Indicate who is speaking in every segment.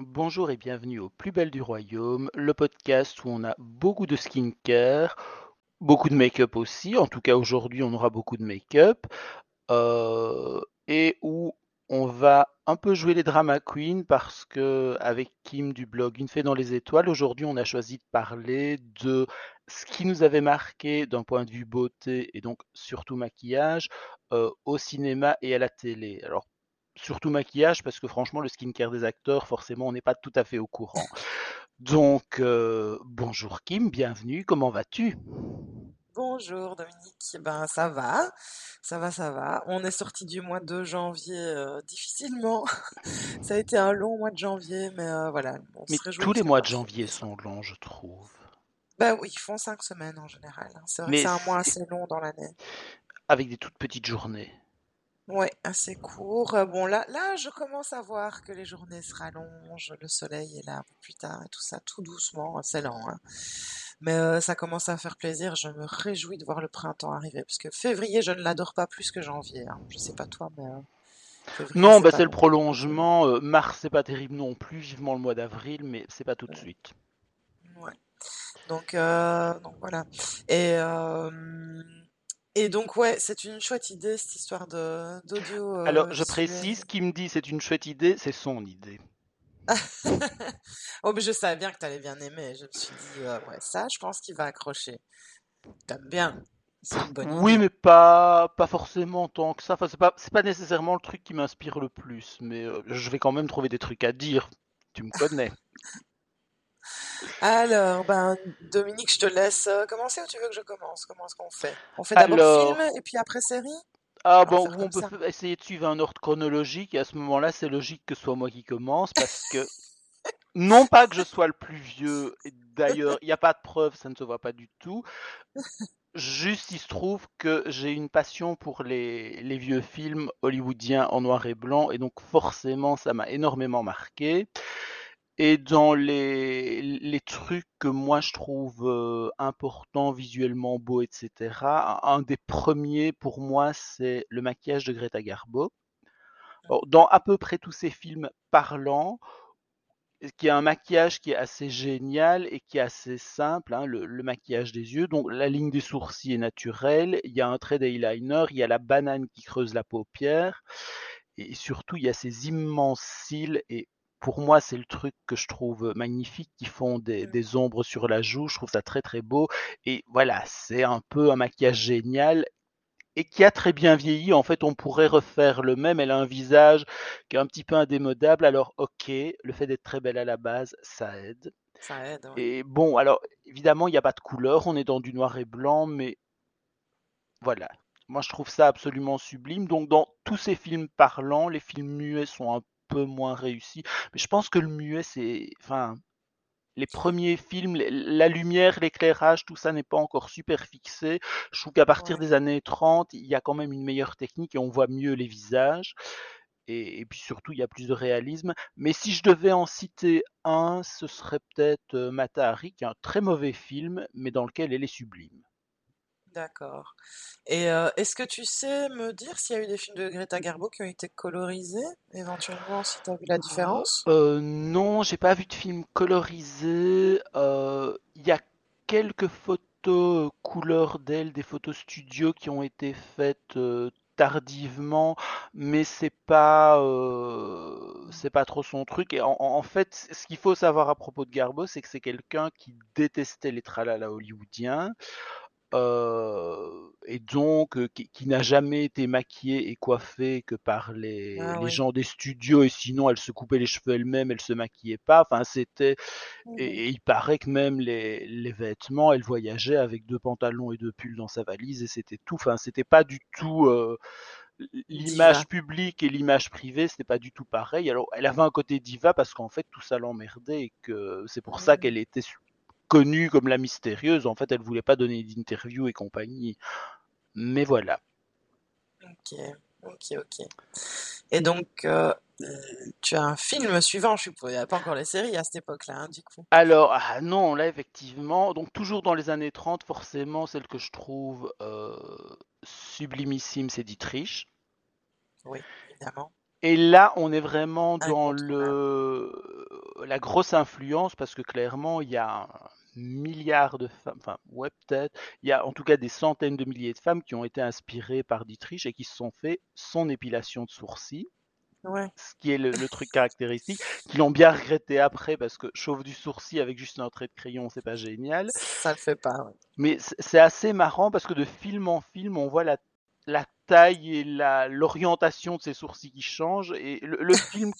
Speaker 1: Bonjour et bienvenue au Plus Belle du Royaume, le podcast où on a beaucoup de skincare, beaucoup de make-up aussi, en tout cas aujourd'hui on aura beaucoup de make-up, euh, et où on va un peu jouer les drama queens parce que avec Kim du blog Une fée dans les étoiles, aujourd'hui on a choisi de parler de ce qui nous avait marqué d'un point de vue beauté et donc surtout maquillage euh, au cinéma et à la télé. Alors surtout maquillage parce que franchement le skincare des acteurs forcément on n'est pas tout à fait au courant. Donc euh, bonjour Kim, bienvenue, comment vas-tu?
Speaker 2: Bonjour Dominique, ben ça va, ça va, ça va. On est sorti du mois de janvier euh, difficilement. ça a été un long mois de janvier, mais euh, voilà.
Speaker 1: mais tous les mois de janvier sont longs, je trouve.
Speaker 2: Ben oui, ils font cinq semaines en général. Hein. C'est vrai que c'est un mois assez long dans l'année.
Speaker 1: Avec des toutes petites journées.
Speaker 2: Ouais, assez court. Euh, bon, là, là, je commence à voir que les journées se rallongent, le soleil est là un peu plus tard et tout ça, tout doucement, c'est lent. Hein. Mais euh, ça commence à faire plaisir. Je me réjouis de voir le printemps arriver, parce que février, je ne l'adore pas plus que janvier. Hein. Je sais pas toi, mais
Speaker 1: euh, non, bah c'est le prolongement. mars, c'est pas terrible non plus. Vivement le mois d'avril, mais c'est pas tout de suite.
Speaker 2: Ouais. Donc, donc voilà. Et et donc, ouais, c'est une chouette idée, cette histoire d'audio.
Speaker 1: Euh, Alors, je précise, qui me dit c'est une chouette idée, c'est son idée.
Speaker 2: Oh, mais je savais bien que tu allais bien aimer. Je me suis dit, euh, ouais, ça, je pense qu'il va accrocher. T'aimes bien.
Speaker 1: C'est une bonne oui, mais pas, pas forcément tant que ça. Enfin, c'est pas, pas nécessairement le truc qui m'inspire le plus. Mais euh, je vais quand même trouver des trucs à dire. Tu me connais.
Speaker 2: Alors, ben, Dominique, je te laisse euh, commencer ou tu veux que je commence? Comment est-ce qu'on fait? On fait d'abord film et puis après série?
Speaker 1: Ah bon, on peut essayer de suivre un ordre chronologique et à ce moment-là, c'est logique que ce soit moi qui commence parce que non pas que je sois le plus vieux, d'ailleurs, il n'y a pas de preuve, ça ne se voit pas du tout. Juste, il se trouve que j'ai une passion pour les, les, vieux films hollywoodiens en noir et blanc, et donc forcément, ça m'a énormément marqué. Et dans les, trucs que moi je trouve euh, importants, visuellement beaux, etc., un des premiers pour moi, c'est le maquillage de Greta Garbo. dans à peu près tous ces films parlants, qui a un maquillage qui est assez génial et qui est assez simple, hein, le, le, maquillage des yeux. Donc la ligne des sourcils est naturelle, il y a un trait d'eyeliner, il y a la banane qui creuse la paupière, et surtout il y a ces immenses cils et pour moi, c'est le truc que je trouve magnifique, qui font des, mmh. ombres sur la joue. Je trouve ça très très beau. Et voilà, c'est un peu un maquillage génial et qui a très bien vieilli. En fait, on pourrait refaire le même. Elle a un visage qui est un petit peu indémodable. Alors, ok, le fait d'être très belle à la base, ça aide.
Speaker 2: Ça aide.
Speaker 1: Et bon, alors évidemment, il n'y a pas de couleur. On est dans du noir et blanc, mais voilà. Moi, je trouve ça absolument sublime. Donc, dans tous ces films parlants, les films muets sont un peu moins réussi. Mais je pense que le muet, c'est. Enfin, les premiers films, la lumière, l'éclairage, tout ça n'est pas encore super fixé. Je trouve qu'à partir des années 30, il y a quand même une meilleure technique et on voit mieux les visages. Et, puis surtout, il y a plus de réalisme. Mais si je devais en citer un, ce serait peut-être euh, Matahari, qui est un très mauvais film, mais dans lequel elle est sublime.
Speaker 2: D'accord. Et euh, est-ce que tu sais me dire s'il y a eu des films de Greta Garbo qui ont été colorisés, éventuellement, si tu as vu la différence?
Speaker 1: Euh, non, j'ai pas vu de film colorisé. Euh, Il y a quelques photos couleur d'elle, des photos studio qui ont été faites tardivement, mais c'est pas c'est pas trop son truc. Et en, en fait, ce qu'il faut savoir à propos de Garbo, c'est que c'est quelqu'un qui détestait les tralala hollywoodiens. Euh, et donc qui, n'a jamais été maquillée et coiffée que par les, ah les gens des studios et sinon elle se coupait les cheveux elle-même, elle se maquillait pas. Enfin c'était mmh et, il paraît que même les, les, vêtements, elle voyageait avec deux pantalons et deux pulls dans sa valise et c'était tout. Enfin c'était pas du tout euh, l'image publique et l'image privée, c'était pas du tout pareil. Alors, elle avait un côté diva parce qu'en fait, tout ça l'emmerdait et que c'est pour ça mmh. qu'elle était connue comme la mystérieuse. En fait, elle voulait pas donner d'interview et compagnie. Mais voilà.
Speaker 2: Ok, ok, ok. Et donc, euh, tu as un film suivant, je suppose. Il n'y a pas encore les séries à cette époque-là, hein, du coup.
Speaker 1: Alors, ah non, là, effectivement, donc toujours dans les années 30, forcément, celle que je trouve euh, sublimissime, c'est Dietrich.
Speaker 2: Oui, évidemment.
Speaker 1: Et là, on est vraiment dans le la grosse influence parce que clairement, il y a un milliard de femmes, enfin, ouais, peut-être, il y a en tout cas des centaines de milliers de femmes qui ont été inspirées par Dietrich et qui se sont fait son épilation de sourcils. Ce qui est le, truc caractéristique, qu'ils l'ont bien regretté après parce que chauffe du sourcil avec juste un trait de crayon, c'est pas génial.
Speaker 2: Ça le fait pas.
Speaker 1: Mais c'est assez marrant parce que de film en film, on voit la, la taille et l'orientation de ses sourcils qui changent. Et le, le film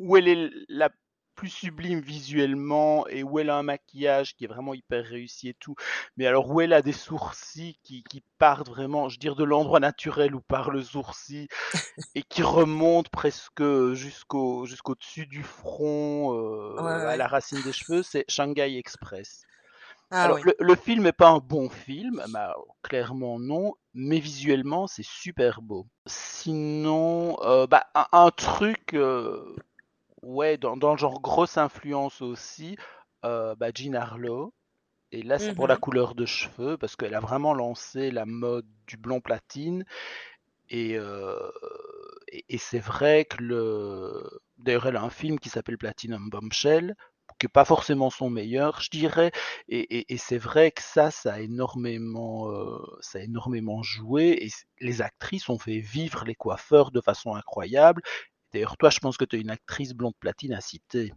Speaker 1: où elle est la plus sublime visuellement et où elle a un maquillage qui est vraiment hyper réussi et tout. Mais alors où elle a des sourcils qui, qui partent vraiment, je veux dire, de l'endroit naturel où part le sourcil et qui remontent presque jusqu'au jusqu'au dessus du front, euh, à la racine des cheveux, c'est Shanghai Express. Ah alors, le, film n'est pas un bon film, bah, clairement non, mais visuellement c'est super beau. Sinon, euh, bah, un, truc euh, Ouais, dans, dans le genre grosse influence aussi, euh, bah, Jean Harlow. Et là, c'est pour la mmh couleur de cheveux, parce qu'elle a vraiment lancé la mode du blond platine. Et, euh, et, c'est vrai que le. D'ailleurs, elle a un film qui s'appelle Platinum Bombshell, qui n'est pas forcément son meilleur, je dirais. Et, et c'est vrai que ça, ça a énormément, euh, ça a énormément joué. Et les actrices ont fait vivre les coiffeurs de façon incroyable. D'ailleurs, toi, je pense que tu es une actrice blonde platine à citer.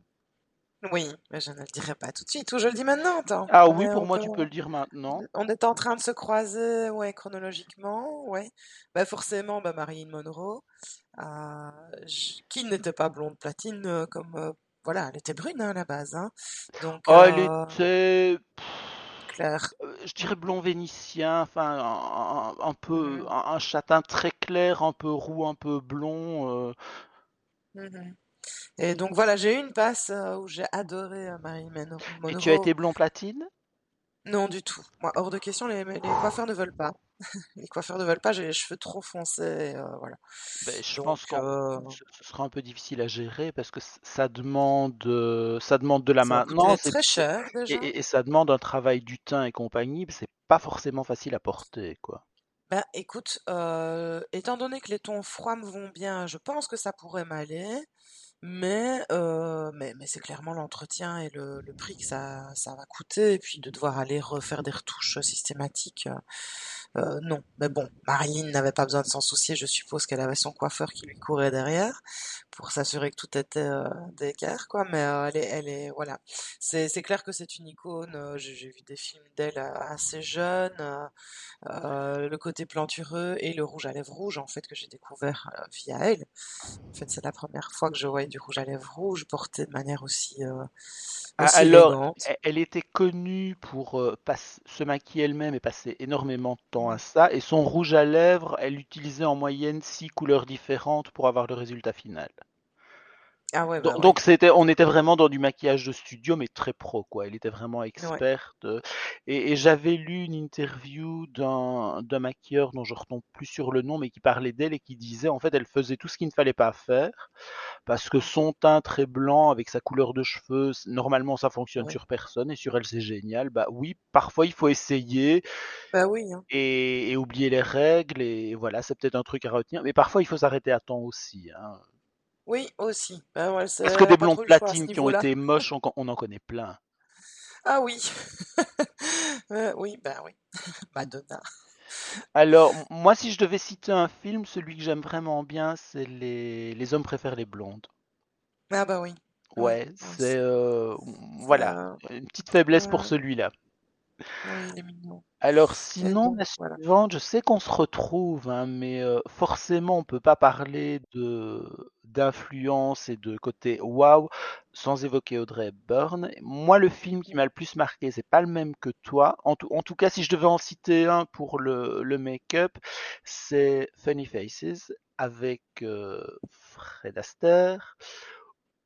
Speaker 2: Oui, mais je ne le dirai pas tout de suite, ou je le dis maintenant.
Speaker 1: Ah oui, pour moi, tu peux le dire maintenant.
Speaker 2: On est en train de se croiser, ouais, chronologiquement, ouais. Bah forcément, bah, Marilyn Monroe, euh, qui n'était pas blonde platine, euh, comme, voilà, elle était brune hein, à la base. Hein.
Speaker 1: Donc, oh, elle était... Claire. je dirais blond vénitien, enfin un, peu mmh. un, châtain très clair, un peu roux, un peu blond.
Speaker 2: Mmh Et donc voilà, j'ai eu une passe euh, où j'ai adoré euh, Marie Monroe.
Speaker 1: Et tu as été blond platine?
Speaker 2: Non, du tout. Moi, hors de question, les, coiffeurs ne veulent pas. les coiffeurs ne veulent pas, j'ai les cheveux trop foncés, euh, voilà.
Speaker 1: Ben, je pense que ce sera un peu difficile à gérer parce que ça demande, ça demande de la maintenance.
Speaker 2: C'est très cher déjà.
Speaker 1: Et, et, ça demande un travail du teint et compagnie, c'est pas forcément facile à porter, quoi.
Speaker 2: Ben, écoute, euh, étant donné que les tons froids me vont bien, je pense que ça pourrait m'aller. Mais, euh, mais, mais c'est clairement l'entretien et le, le prix que ça, ça va coûter, et puis de devoir aller refaire des retouches systématiques. Euh, non, mais bon, Marilyn n'avait pas besoin de s'en soucier. Je suppose qu'elle avait son coiffeur qui lui courait derrière pour s'assurer que tout était euh, d'équerre, quoi. Mais euh, elle est, elle est, voilà. C'est, c'est clair que c'est une icône. Euh, j'ai, vu des films d'elle assez jeune, le côté plantureux et le rouge à lèvres rouge, en fait, que j'ai découvert via elle. En fait, c'est la première fois que je voyais du rouge à lèvres rouge porté de manière aussi
Speaker 1: ah, alors, elle était connue pour euh, se maquiller elle-même et passer énormément de temps à ça. Et son rouge à lèvres, elle utilisait en moyenne six couleurs différentes pour avoir le résultat final. Ah bah donc c'était, on était vraiment dans du maquillage de studio, mais très pro quoi. Elle était vraiment experte. Et, j'avais lu une interview d'un, d'un maquilleur dont je retombe plus sur le nom, mais qui parlait d'elle et qui disait en fait elle faisait tout ce qu'il ne fallait pas faire parce que son teint très blanc avec sa couleur de cheveux, normalement ça fonctionne sur personne et sur elle c'est génial. Bah oui, parfois il faut essayer
Speaker 2: Bah oui, hein.
Speaker 1: et, oublier les règles et voilà, c'est peut-être un truc à retenir. Mais parfois il faut s'arrêter à temps aussi. Hein.
Speaker 2: Oui, aussi. Ben
Speaker 1: Parce que des blondes platines qui ont été moches, on, en connaît plein?
Speaker 2: Ah oui. Euh, oui, ben oui. Madonna.
Speaker 1: Alors, moi, si je devais citer un film, celui que j'aime vraiment bien, c'est les... les hommes préfèrent les blondes.
Speaker 2: Ah bah oui.
Speaker 1: Ouais, c'est... Euh, voilà, une petite faiblesse pour celui-là. Alors sinon, la suivante, je sais qu'on se retrouve, hein, mais forcément, on peut pas parler de d'influence et de côté waouh sans évoquer Audrey Hepburn. Moi, le film qui m'a le plus marqué, c'est pas le même que toi. En tout, en tout cas, si je devais en citer un pour le, le make-up, c'est Funny Faces avec Fred Astaire,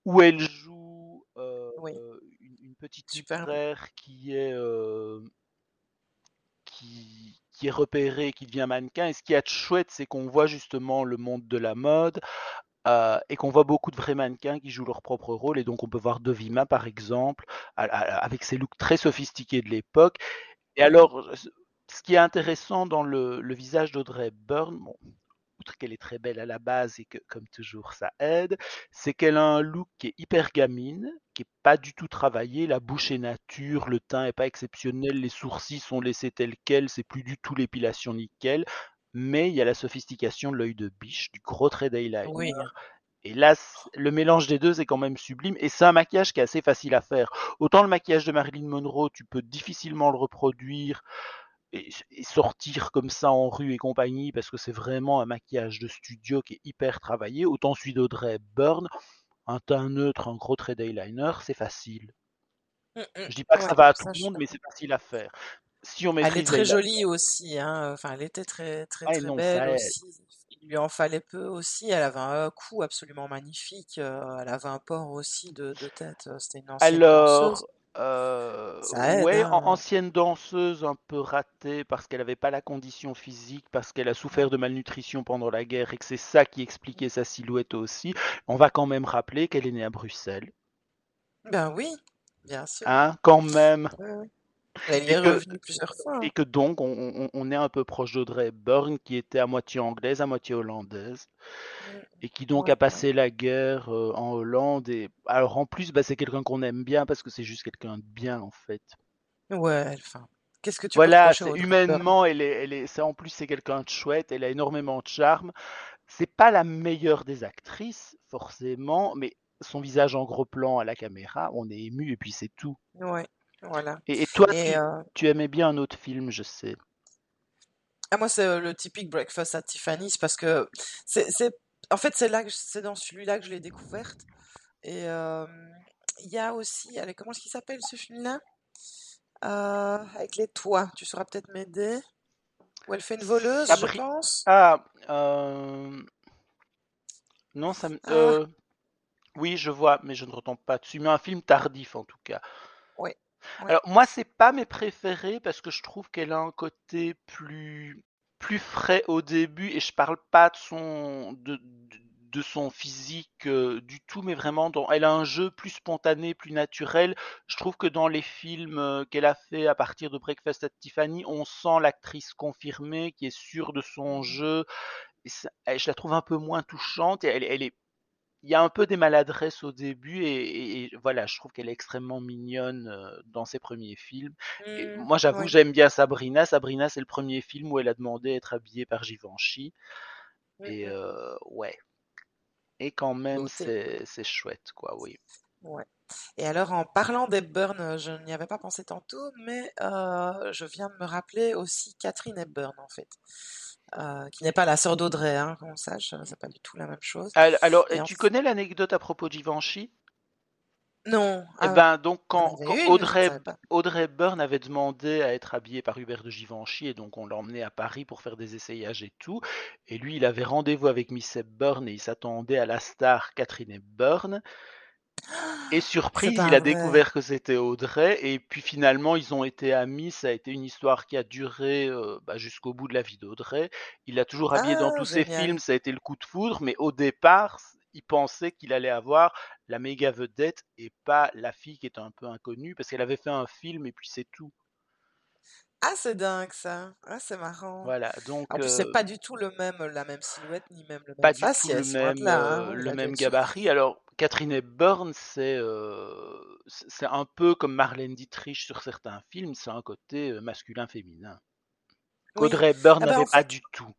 Speaker 1: où elle joue une, petite Super. frère qui est qui, est repéré, qui devient mannequin. Et ce qui est chouette, c'est qu'on voit justement le monde de la mode euh, et qu'on voit beaucoup de vrais mannequins qui jouent leur propre rôle. Et donc, on peut voir Dovima, par exemple, avec ses looks très sophistiqués de l'époque. Et alors, ce qui est intéressant dans le, visage d'Audrey Byrne, bon, outre qu'elle est très belle à la base et que, comme toujours, ça aide, c'est qu'elle a un look qui est hyper gamine, qui est pas du tout travaillé. La bouche est nature, le teint est pas exceptionnel, les sourcils sont laissés tels quels, c'est plus du tout l'épilation nickel mais il y a la sophistication de l'œil de biche, du gros trait d'eyeliner. Et là, le mélange des deux est quand même sublime. Et c'est un maquillage qui est assez facile à faire. Autant le maquillage de Marilyn Monroe, tu peux difficilement le reproduire et, sortir comme ça en rue et compagnie, parce que c'est vraiment un maquillage de studio qui est hyper travaillé. Autant celui d'Audrey Byrne, un teint neutre, un gros trait d'eyeliner, c'est facile. Je ne mmh. Je dis pas que ça va à tout le monde, mais c'est facile à faire
Speaker 2: elle est très jolie aussi, hein. Enfin, elle était très très ah, très belle aussi. Il lui en fallait peu aussi. Elle avait un cou absolument magnifique. Euh, elle avait un port aussi de, tête. Euh, c'était une ancienne Alors,
Speaker 1: euh, ouais, hein. ancienne danseuse un peu ratée parce qu'elle n'avait pas la condition physique, parce qu'elle a souffert de malnutrition pendant la guerre et que c'est ça qui expliquait sa silhouette aussi. On va quand même rappeler qu'elle est née à Bruxelles.
Speaker 2: Ben oui, bien sûr.
Speaker 1: Hein, quand même.
Speaker 2: Elle est revenue plusieurs fois. Hein.
Speaker 1: Et que donc, on, est un peu proche d'Audrey Byrne, qui était à moitié anglaise, à moitié hollandaise, mmh. et qui donc a passé la guerre euh, en Hollande. Et alors en plus, bah, c'est quelqu'un qu'on aime bien parce que c'est juste quelqu'un de bien en fait.
Speaker 2: Ouais, enfin. Qu'est-ce que tu
Speaker 1: Voilà, humainement, elle est, elle est, en plus c'est quelqu'un de chouette, elle a énormément de charme. C'est pas la meilleure des actrices, forcément, mais son visage en gros plan à la caméra, on est ému et puis c'est tout.
Speaker 2: Ouais. Voilà.
Speaker 1: Et, toi, euh tu, aimais bien un autre film, je sais.
Speaker 2: Ah, moi, c'est euh, le typique Breakfast at Tiffany's parce que c'est, en fait, c'est là, c'est dans celui-là que je l'ai découverte. Et il y a aussi, allez, comment est-ce qu'il s'appelle ce film-là? Euh, Avec les toits, tu sauras peut-être m'aider. Où elle fait une voleuse, je pense.
Speaker 1: Ah, non, ça me. Ah. Oui, je vois, mais je ne retombe pas dessus. Mais un film tardif, en tout cas. Alors moi, c'est pas mes préférés parce que je trouve qu'elle a un côté plus plus frais au début et je parle pas de son de, de son physique euh, du tout, mais vraiment dans, elle a un jeu plus spontané, plus naturel. Je trouve que dans les films euh, qu'elle a fait à partir de Breakfast at Tiffany, on sent l'actrice confirmée qui est sûre de son mmh jeu. Et je la trouve un peu moins touchante et elle, elle est il y a un peu des maladresses au début et, voilà, je trouve qu'elle est extrêmement mignonne euh, dans ses premiers films. Et mmh, moi, j'avoue, j'aime bien Sabrina. Sabrina, c'est le premier film où elle a demandé à être habillée par Givenchy. Et euh, ouais. Et quand même, c'est chouette, quoi, oui.
Speaker 2: Ouais. Et alors, en parlant d'Hepburn, je n'y avais pas pensé tantôt, mais euh, je viens de me rappeler aussi Catherine Hepburn, en fait. Euh, qui n'est pas la sœur d'Audrey, hein, qu'on sache, c'est pas du tout la même chose.
Speaker 1: Alors, tu connais l'anecdote à propos de Givenchy
Speaker 2: Non.
Speaker 1: Eh ah ben, donc, quand, Audrey, Audrey Byrne avait demandé à être habillée par Hubert de Givenchy, et donc on l'emmenait à Paris pour faire des essayages et tout, et lui, il avait rendez-vous avec Miss Hepburn et il s'attendait à la star Catherine Hepburn. Et surprise, il a découvert que c'était Audrey, et puis finalement ils ont été amis. Ça a été une histoire qui a duré euh, bah, jusqu'au bout de la vie d'Audrey. Il l'a toujours habillé dans ah, tous ses films, ça a été le coup de foudre, mais au départ, il pensait qu'il allait avoir la méga vedette et pas la fille qui est un peu inconnue, parce qu'elle avait fait un film et puis c'est tout.
Speaker 2: Ah, c'est dingue ça. Ah, c'est marrant.
Speaker 1: Voilà, donc.
Speaker 2: En plus, c'est pas du tout le même, la même silhouette ni même le même
Speaker 1: pas du tout le même, hein, le même gabarit. Alors, Catherine Hepburn, c'est c'est un peu comme Marlène Dietrich sur certains films, c'est un côté masculin-féminin. Audrey Hepburn ah ben, n'avait pas du tout.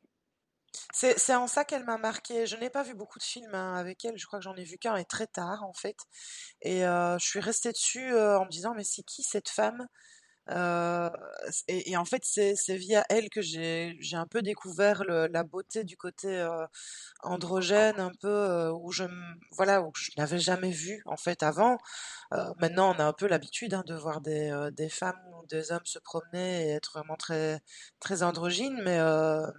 Speaker 2: C'est en ça qu'elle m'a marqué. Je n'ai pas vu beaucoup de films hein, avec elle. Je crois que j'en ai vu qu'un et très tard en fait. Et je suis restée dessus en me disant mais c'est qui cette femme? Euh, et, en fait, c'est via elle que j'ai un peu découvert la beauté du côté euh, androgène, un peu euh, où je voilà où je n'avais jamais vu en fait avant. maintenant, on a un peu l'habitude hein, de voir des, femmes ou des hommes se promener et être vraiment très très androgynes, mais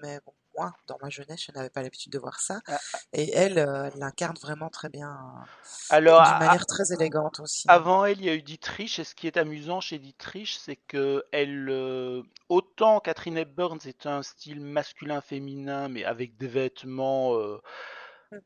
Speaker 2: mais bon, moi, dans ma jeunesse, je n'avais pas l'habitude de voir ça. Ah. Et elle, euh, elle l'incarne vraiment très bien. Euh, Alors, d'une manière très élégante aussi.
Speaker 1: Avant elle, il y a eu Dietrich. Et ce qui est amusant chez Dietrich, c'est que elle, euh, autant Catherine Hepburn, c'est un style masculin-féminin, mais avec des vêtements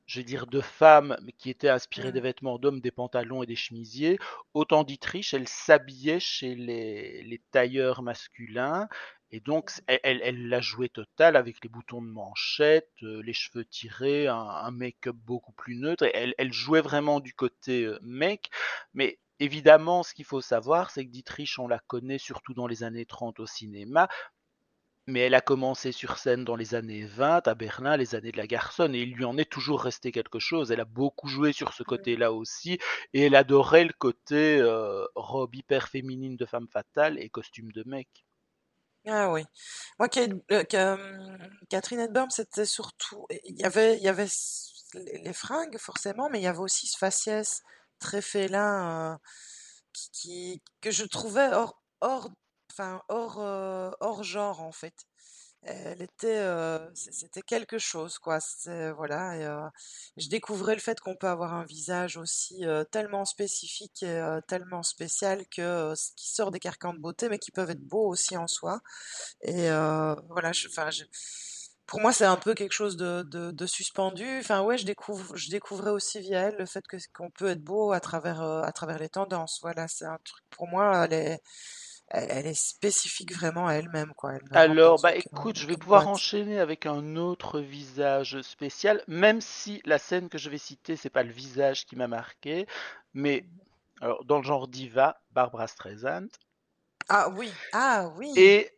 Speaker 1: je vais dire de femmes, mais qui étaient inspirées des
Speaker 2: Mmh.
Speaker 1: vêtements d'hommes, des pantalons et des chemisiers, autant d'Itriche, elle s'habillait chez les, les tailleurs masculins. Et donc, elle, la jouait totale avec les boutons de manchette, euh, les cheveux tirés, un, un make-up beaucoup plus neutre. Et elle, elle jouait vraiment du côté euh, mec. Mais évidemment, ce qu'il faut savoir, c'est que Dietrich, on la connaît surtout dans les années 30 au cinéma, mais elle a commencé sur scène dans les années 20 à Berlin, les années de la garçonne, et il lui en est toujours resté quelque chose. Elle a beaucoup joué sur ce côté-là aussi, et elle adorait le côté euh, robe hyper féminine de femme fatale et costume de mec.
Speaker 2: Ah oui. Moi, Kate, euh, hum, Catherine Hepburn, c'était surtout, il y avait, il y avait les fringues forcément, mais il y avait aussi ce faciès très félin euh, qui, qui- que je trouvais hors, hors, enfin hors, euh, hors genre en fait. Elle était, euh, c'était quelque chose quoi. Voilà. Euh, je découvrais le fait qu'on peut avoir un visage aussi euh, tellement spécifique et tellement spécial que qui sort des carcans de beauté, mais qui peuvent être beaux aussi en soi. Et voilà, enfin, pour moi, c'est un peu quelque chose de, de, de suspendu. Enfin, ouais, je découvre, je découvrais aussi via elle le fait que qu'on peut être beau à travers, à travers les tendances. Voilà, c'est un truc pour moi, est, elle, elle est spécifique vraiment à elle-même, quoi. Elle
Speaker 1: Alors, bah
Speaker 2: aucune,
Speaker 1: écoute, je vais pouvoir
Speaker 2: boîte.
Speaker 1: enchaîner avec un autre visage spécial, même si la scène que je vais citer, c'est pas le visage qui m'a marqué, mais alors dans le genre diva, Barbara Streisand.
Speaker 2: Ah oui, ah oui.
Speaker 1: Et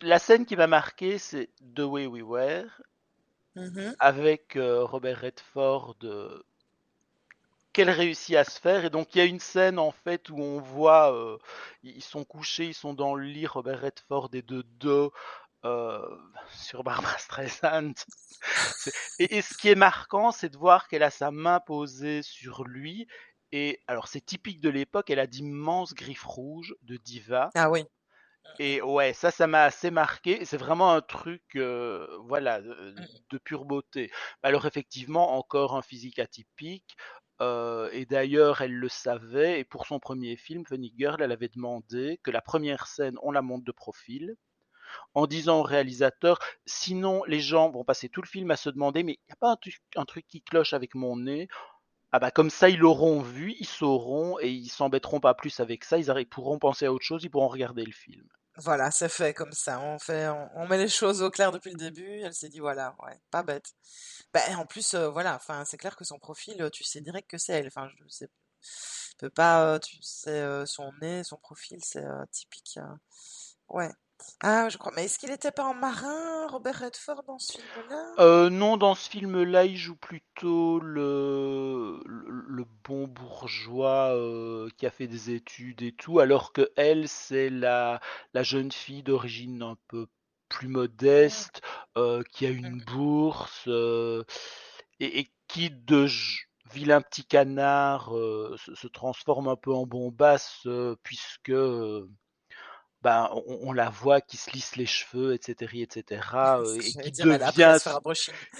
Speaker 1: la scène qui m'a marqué, c'est The Way We Were,
Speaker 2: Mhm.
Speaker 1: avec euh, Robert Redford, euh, qu'elle réussit à se faire. Et donc il y a une scène en fait où on voit, euh, ils sont couchés, ils sont dans le lit, Robert Redford est de dos euh, sur Barbara Streisand. Et, et ce qui est marquant, c'est de voir qu'elle a sa main posée sur lui. Et alors c'est typique de l'époque, elle a d'immenses griffes rouges de diva.
Speaker 2: Ah oui.
Speaker 1: Et ouais, ça, ça m'a assez marqué. C'est vraiment un truc, euh, voilà, de, de pure beauté. Alors effectivement, encore un physique atypique. Euh, et d'ailleurs, elle le savait. Et pour son premier film, Funny Girl, elle avait demandé que la première scène, on la monte de profil, en disant au réalisateur, sinon les gens vont passer tout le film à se demander, mais il n'y a pas un truc, un truc qui cloche avec mon nez? Ah bah comme ça ils l'auront vu, ils sauront et ils s'embêteront pas plus avec ça, ils pourront penser à autre chose, ils pourront regarder le film.
Speaker 2: Voilà, c'est fait comme ça. On fait, on, on met les choses au clair depuis le début. Elle s'est dit voilà, ouais, pas bête. Ben, en plus, euh, voilà, enfin, c'est clair que son profil, euh, tu sais direct que c'est elle. Enfin, je sais, peux pas, euh, tu sais, euh, son nez, son profil, c'est euh, typique. euh, ouais. Ah, je crois. Mais est-ce qu'il était pas en marin, Robert Redford, dans ce film-là?
Speaker 1: Euh, non, dans ce film-là, il joue plutôt le, le, le bon bourgeois euh, qui a fait des études et tout, alors que elle, c'est la, la jeune fille d'origine un peu plus modeste, euh, qui a une
Speaker 2: mm,
Speaker 1: bourse et, et qui de vilain petit canard se, se transforme un peu en bombasse puisque euh, ben, on, on la voit qui se lisse les cheveux, etc., etc., euh, et
Speaker 2: J'allais
Speaker 1: qui devient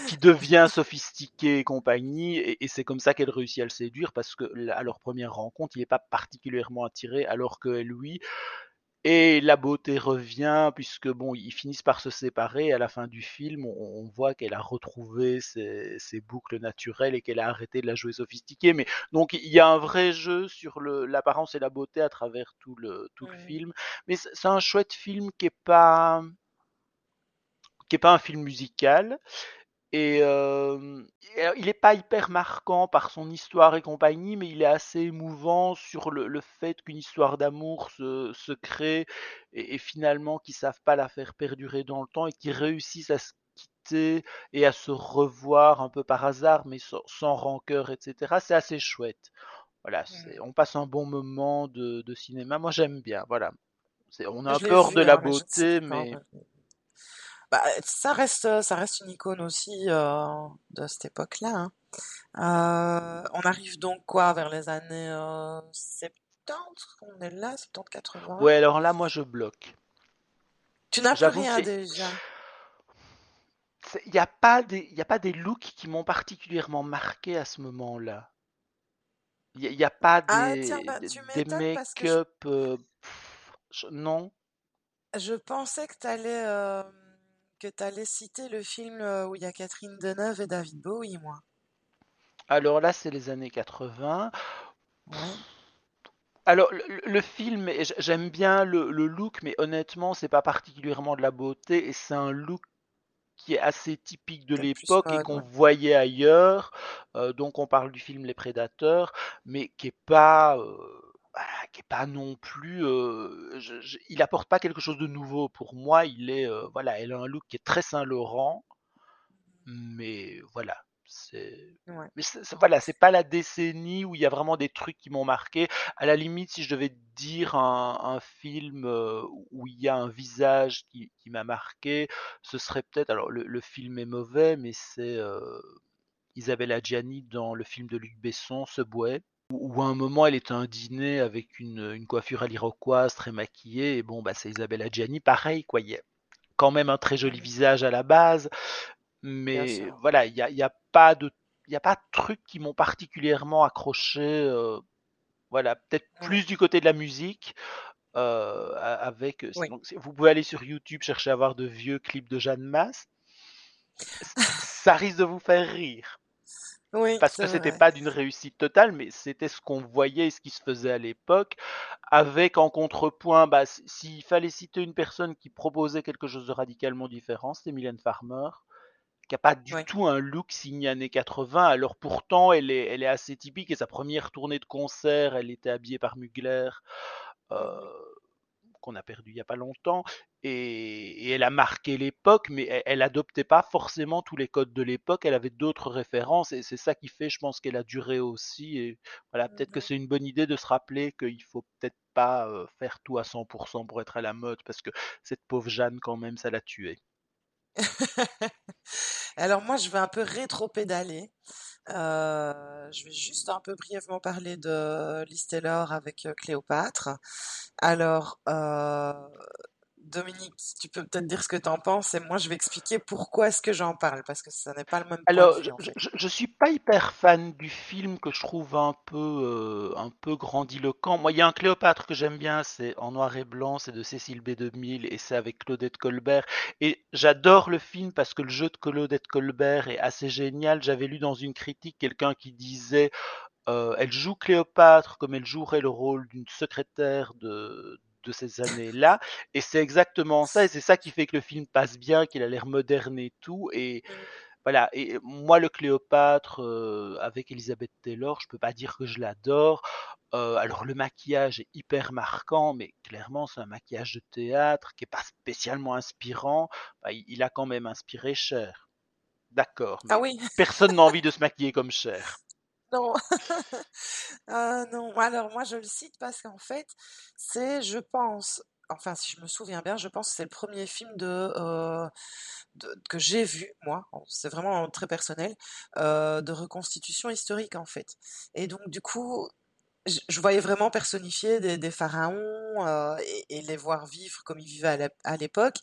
Speaker 1: qui devient sophistiquée et compagnie, et, et c'est comme ça qu'elle réussit à le séduire, parce que à leur première rencontre, il n'est pas particulièrement attiré, alors que lui, et la beauté revient, puisque bon, ils finissent par se séparer. À la fin du film, on, on voit qu'elle a retrouvé ses, ses boucles naturelles et qu'elle a arrêté de la jouer sophistiquée. Mais donc, il y a un vrai jeu sur l'apparence et la beauté à travers tout le, tout le film. Mais c'est c'est un chouette film qui est pas qui est pas un film musical et euh, il n'est pas hyper marquant par son histoire et compagnie, mais il est assez émouvant sur le, le fait qu'une histoire d'amour se, se crée et, et finalement qu'ils savent pas la faire perdurer dans le temps et qu'ils réussissent à se quitter et à se revoir un peu par hasard, mais sans, sans rancœur, etc. C'est assez chouette. Voilà, on passe un bon moment de, de cinéma. Moi, j'aime bien. Voilà, c'est, on a
Speaker 2: Je
Speaker 1: un
Speaker 2: l'ai
Speaker 1: peu hors de la
Speaker 2: hein,
Speaker 1: beauté, mais
Speaker 2: Bah, ça reste, ça reste une icône aussi euh, de cette époque-là. hein. Euh, on arrive donc quoi vers les années euh, 70? On est là, 70-80?
Speaker 1: ouais. Alors là, moi, je bloque.
Speaker 2: Tu n'as plus rien déjà.
Speaker 1: n'y a pas des, il y a pas des looks qui m'ont particulièrement marqué à ce moment-là. Il n'y a, pas
Speaker 2: Ah tiens,
Speaker 1: des,
Speaker 2: bah,
Speaker 1: des,
Speaker 2: je,
Speaker 1: make-up. euh, je- non.
Speaker 2: je pensais que tu allais, que t'allais citer le film euh, où il y a Catherine Deneuve et David Bowie, moi.
Speaker 1: Alors là, c'est les années 80.
Speaker 2: Ouais.
Speaker 1: Alors, le, film, j'aime bien le, look, mais honnêtement, c'est pas particulièrement de la beauté, et c'est un look qui est assez typique de l'époque et qu'on voyait ailleurs. Euh, donc, on parle du film Les Prédateurs, mais qui est pas, euh, qui est pas non plus. Euh, il apporte pas quelque chose de nouveau pour moi. Il est, voilà, elle a un look qui est très Saint Laurent, mais voilà, c'est mais voilà, c'est pas la décennie où il y a vraiment des trucs qui m'ont marqué. À la limite, si je devais dire un, film euh, où il y a un visage qui, m'a marqué, ce serait peut-être. Alors, le, film est mauvais, mais c'est Isabelle Adjani dans le film de Luc Besson, Subway, où, à un moment elle est à un dîner avec une, coiffure à l'iroquoise très maquillée, et bon, bah, c'est Isabelle Adjani, pareil, quoi. Il y a quand même un très joli visage à la base, mais voilà, il n'y a, y a, pas de il a pas de trucs qui m'ont particulièrement accroché. Euh, voilà, peut-être plus du côté de la musique. Euh, avec, vous pouvez aller sur YouTube chercher à voir de vieux clips de Jeanne Masse. ça risque de vous faire rire.
Speaker 2: Oui,
Speaker 1: parce que c'était pas d'une réussite totale, mais c'était ce qu'on voyait et ce qui se faisait à l'époque, avec en contrepoint, bah, s'il fallait citer une personne qui proposait quelque chose de radicalement différent, c'était Mylène Farmer qui n'a pas du tout un look signé années 80. Alors pourtant, elle est, elle est assez typique. Et sa première tournée de concert, elle était habillée par Mugler, euh, qu'on a perdu il n'y a pas longtemps. Et, elle a marqué l'époque, mais elle, n'adoptait pas forcément tous les codes de l'époque. Elle avait d'autres références. Et c'est ça qui fait, je pense, qu'elle a duré aussi. Et voilà, peut-être que mmh c'est une bonne idée de se rappeler qu'il faut peut-être pas euh, faire tout à 100% pour être à la mode, parce que cette pauvre Jeanne, quand même, ça l'a tuée.
Speaker 2: Alors moi, je vais un peu rétro-pédaler. Euh, je vais juste un peu brièvement parler de Liz Taylor avec euh, Cléopâtre. Alors, euh, Dominique, tu peux peut-être dire ce que tu en penses et moi je vais expliquer pourquoi est-ce que j'en parle parce que ça n'est pas le même.
Speaker 1: Alors, je, je, suis pas hyper fan du film que je trouve un peu euh, un peu grandiloquent. Moi, il y a un Cléopâtre que j'aime bien, c'est en noir et blanc, c'est de Cécile B2000 et c'est avec Claudette Colbert et j'adore le film parce que le jeu de Claudette Colbert est assez génial. J'avais lu dans une critique quelqu'un qui disait euh, elle joue Cléopâtre comme elle jouerait le rôle d'une secrétaire de, de ces années-là. Et c'est exactement ça, et c'est ça qui fait que le film passe bien, qu'il a l'air moderne et tout. Et voilà. Et moi, le Cléopâtre euh, avec Elizabeth Taylor, je peux pas dire que je l'adore. Euh, alors le maquillage est hyper marquant, mais clairement c'est un maquillage de théâtre qui est pas spécialement inspirant. Bah, il, a quand même inspiré Cher. D'accord.
Speaker 2: Ah oui.
Speaker 1: personne n'a envie de se maquiller comme Cher.
Speaker 2: Non. Ah non. Alors moi je le cite parce qu'en fait, c'est, je pense, enfin si je me souviens bien, je pense que c'est le premier film de, euh, que j'ai vu, moi, c'est vraiment très personnel, euh, de reconstitution historique en fait. Et donc du coup, je, voyais vraiment personnifier des, pharaons euh, et, les voir vivre comme ils vivaient à l'époque.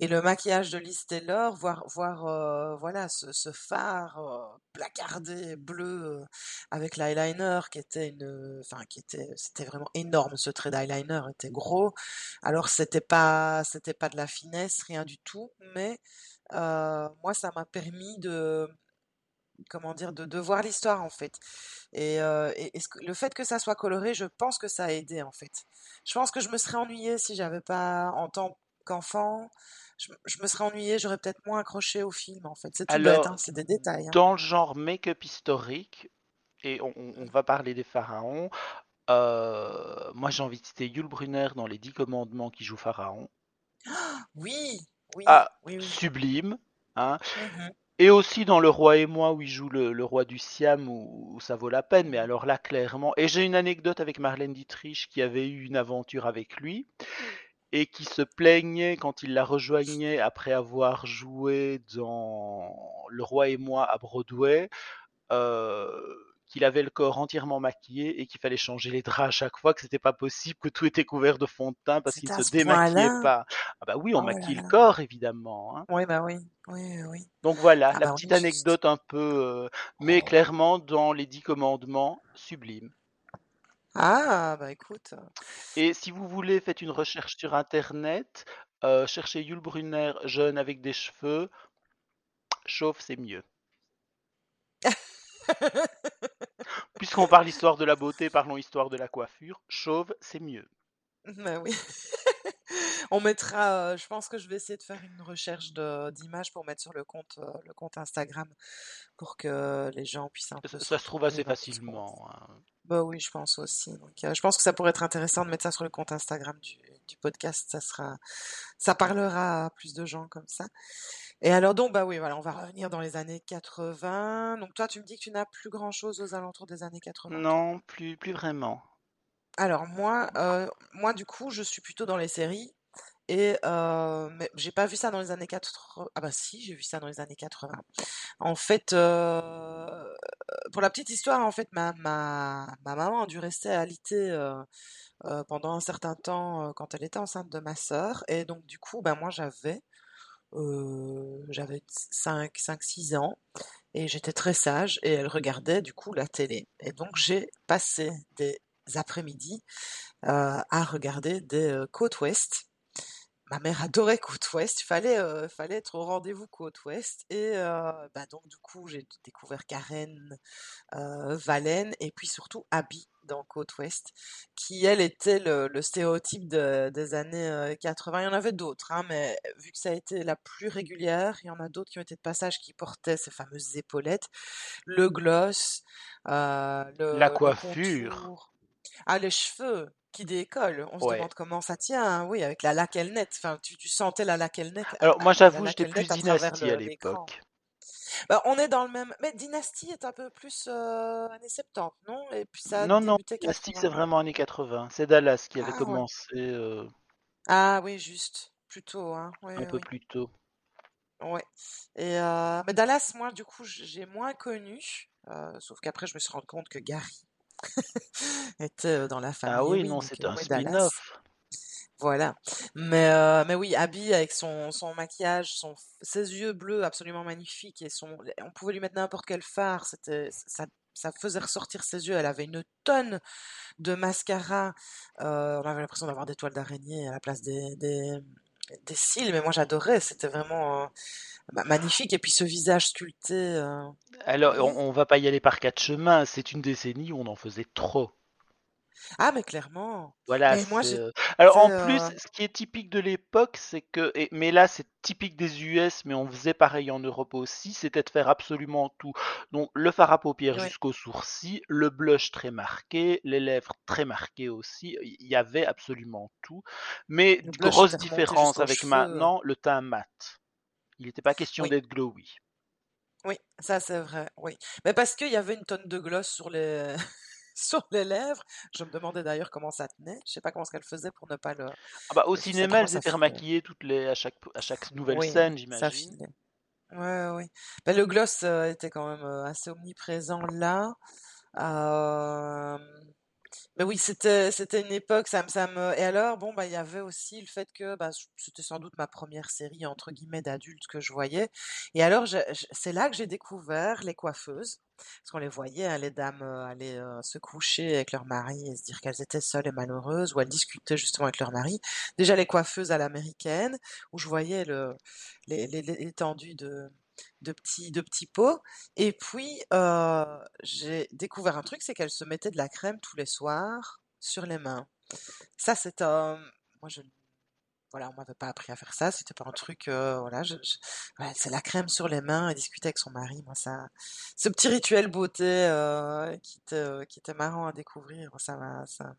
Speaker 2: Et le maquillage de Liz Taylor, voir, voir euh, voilà, ce, phare euh, placardé bleu avec l'eyeliner qui était une, enfin qui était, c'était vraiment énorme. Ce trait d'eyeliner était gros. Alors c'était pas, c'était pas de la finesse, rien du tout. Mais moi, ça m'a permis de comment dire, de, de voir l'histoire en fait. Et, euh, le fait que ça soit coloré, je pense que ça a aidé en fait. Je pense que je me serais ennuyée si j'avais pas, en tant qu'enfant, je, me serais ennuyée, j'aurais peut-être moins accroché au film en fait. C'est tout bête, hein, c'est des détails. Hein.
Speaker 1: Dans le genre make-up historique, et on, va parler des pharaons, euh, moi j'ai envie de citer Yul Brunner dans Les Dix Commandements qui joue Pharaon.
Speaker 2: oui, oui,
Speaker 1: ah, sublime. Hein. Mmh et aussi dans Le Roi et moi, où il joue le, roi du Siam, où, ça vaut la peine. Mais alors là, clairement. Et j'ai une anecdote avec Marlène Dietrich qui avait eu une aventure avec lui et qui se plaignait quand il la rejoignait après avoir joué dans Le Roi et moi à Broadway. Euh, qu'il avait le corps entièrement maquillé et qu'il fallait changer les draps à chaque fois, que c'était pas possible, que tout était couvert de fond de teint parce qu'il ne se démaquillait pas. Ah bah oui, on oh maquille le corps évidemment. Hein.
Speaker 2: Oui, bah oui. Oui, oui.
Speaker 1: Donc voilà, ah la bah petite anecdote un peu, euh, mais oh. clairement dans les dix commandements, sublime.
Speaker 2: Ah, bah écoute.
Speaker 1: Et si vous voulez, faites une recherche sur internet, euh, cherchez Yul Brunner jeune avec des cheveux, chauve c'est mieux. Puisqu'on parle histoire de la beauté, parlons histoire de la coiffure. Chauve, c'est mieux.
Speaker 2: Ben oui. On mettra, je pense que je vais essayer de faire une recherche d'images pour mettre sur le compte, le compte Instagram pour que les gens puissent un peu.
Speaker 1: Ça, se trouve assez facilement. Hein.
Speaker 2: Bah oui, je pense aussi. Donc, je pense que ça pourrait être intéressant de mettre ça sur le compte Instagram du, du podcast. Ça sera, ça parlera à plus de gens comme ça. Et alors donc, bah oui, voilà, on va revenir dans les années 80. Donc toi, tu me dis que tu n'as plus grand-chose aux alentours des années 80.
Speaker 1: Non, plus, plus vraiment.
Speaker 2: Alors moi, euh, moi du coup, je suis plutôt dans les séries. Et euh, mais j'ai pas vu ça dans les années 80. Ah bah si, j'ai vu ça dans les années 80. En fait, euh, pour la petite histoire, en fait, ma, ma, ma maman a dû rester alitée euh, euh, pendant un certain temps quand elle était enceinte de ma sœur. Et donc du coup, ben moi j'avais j'avais 5, 5, 6 ans et j'étais très sage et elle regardait du coup la télé. Et donc j'ai passé des après-midi à regarder des côtes ouest ma mère adorait Côte Ouest. Il fallait, euh, fallait être au rendez-vous Côte Ouest. Et euh, bah donc, du coup, j'ai découvert Karen, euh, Valène et puis surtout Abby dans Côte Ouest, qui, elle, était le, stéréotype des années 80. Il y en avait d'autres, hein, mais vu que ça a été la plus régulière, il y en a d'autres qui ont été de passage qui portaient ces fameuses épaulettes, le gloss, le,
Speaker 1: la coiffure.
Speaker 2: ah, les cheveux, qui décolle. On se demande comment ça tient. Hein. Oui, avec la laquelle-nette. Enfin, tu, tu, sentais la laquelle-nette.
Speaker 1: Alors, moi, j'avoue, j'étais plus dynastie à l'époque.
Speaker 2: Bah, on est dans le même. Mais Dynasty est un peu plus euh, années 70, non? Et puis ça
Speaker 1: Non, non, Dynasty, c'est vraiment années 80. C'est Dallas qui avait ah, commencé. Euh...
Speaker 2: Ah oui, juste. Plutôt, hein.
Speaker 1: un peu plus tôt.
Speaker 2: Ouais. Et euh... Mais Dallas, moi, du coup, j'ai moins connu. Euh, sauf qu'après, je me suis rendu compte que Gary était dans la famille.
Speaker 1: Ah oui, non, c'est un spin-off.
Speaker 2: Voilà. Mais, euh, mais oui, Abby avec son, son maquillage, son, ses yeux bleus absolument magnifiques et son, on pouvait lui mettre n'importe quel phare, c'était, ça, ça faisait ressortir ses yeux. Elle avait une tonne de mascara. Euh, on avait l'impression d'avoir des toiles d'araignée à la place des, des, des cils, mais moi j'adorais. C'était vraiment bah, magnifique. Et puis ce visage sculpté. Euh,
Speaker 1: Alors, on, on, va pas y aller par quatre chemins. C'est une décennie où on en faisait trop.
Speaker 2: Ah, mais clairement.
Speaker 1: Voilà. moi, euh, Alors en plus, euh ce qui est typique de l'époque, c'est que, et, mais là c'est typique des US, mais on faisait pareil en Europe aussi, c'était de faire absolument tout. Donc le fard à paupières jusqu'au sourcil, le blush très marqué, les lèvres très marquées aussi. Il y avait absolument tout. Mais grosse différence avec maintenant, le teint mat. Il n'était pas question d'être glowy.
Speaker 2: Oui, ça c'est vrai, oui. Mais parce qu'il y avait une tonne de gloss sur les sur les lèvres. Je me demandais d'ailleurs comment ça tenait. Je sais pas comment ce qu'elle faisait pour ne pas le.
Speaker 1: Ah bah, au cinéma, elle s'était remaquillée toutes les à chaque à chaque nouvelle scène, j'imagine.
Speaker 2: Ouais, oui. Bah, le gloss euh, était quand même euh, assez omniprésent là. Euh... Mais oui, c'était c'était une époque, ça me ça me et alors bon bah il y avait aussi le fait que bah, c'était sans doute ma première série entre guillemets d'adultes que je voyais et alors c'est là que j'ai découvert les coiffeuses parce qu'on les voyait hein, les dames euh, aller euh, se coucher avec leur mari et se dire qu'elles étaient seules et malheureuses ou elles discutaient justement avec leur mari. Déjà les coiffeuses à l'américaine où je voyais le l'étendue de de petits, de petits pots. Et puis, j'ai découvert un truc, c'est qu'elle se mettait de la crème tous les soirs sur les mains. Ça, c'est un... moi, je voilà, on m'avait pas appris à faire ça, c'était pas un truc, voilà, je, c'est la crème sur les mains et discuter avec son mari, moi ça, ce petit rituel beauté qui était, qui était marrant à découvrir, ça m'a, ça,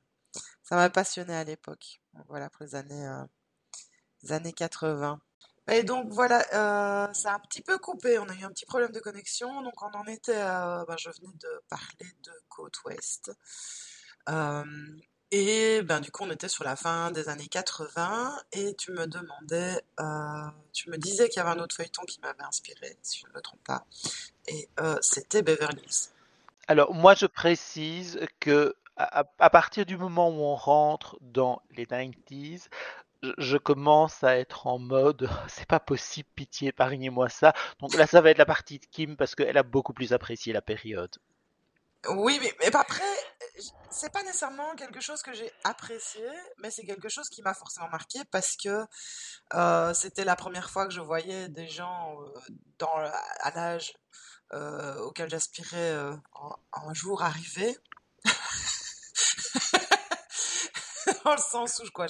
Speaker 2: ça m'a passionné à l'époque. Voilà pour les années, les années 80. Et donc voilà, euh, ça a un petit peu coupé. On a eu un petit problème de connexion. Donc on en était ben, je venais de parler de côte ouest. Euh, et ben du coup on était sur la fin des années 80 et tu me demandais, euh, tu me disais qu'il y avait un autre feuilleton qui m'avait inspiré, si je ne me trompe pas. Et c'était Beverly Hills.
Speaker 1: Alors moi je précise que à, à, partir du moment où on rentre dans les 90s, je commence à être en mode c'est pas possible, pitié, épargnez-moi ça. Donc là, ça va être la partie de Kim parce qu'elle a beaucoup plus apprécié la période.
Speaker 2: Oui, mais, mais après, c'est pas nécessairement quelque chose que j'ai apprécié, mais c'est quelque chose qui m'a forcément marqué parce que euh, c'était la première fois que je voyais des gens euh, à l'âge auquel j'aspirais un jour arriver. Dans le sens où, quoi,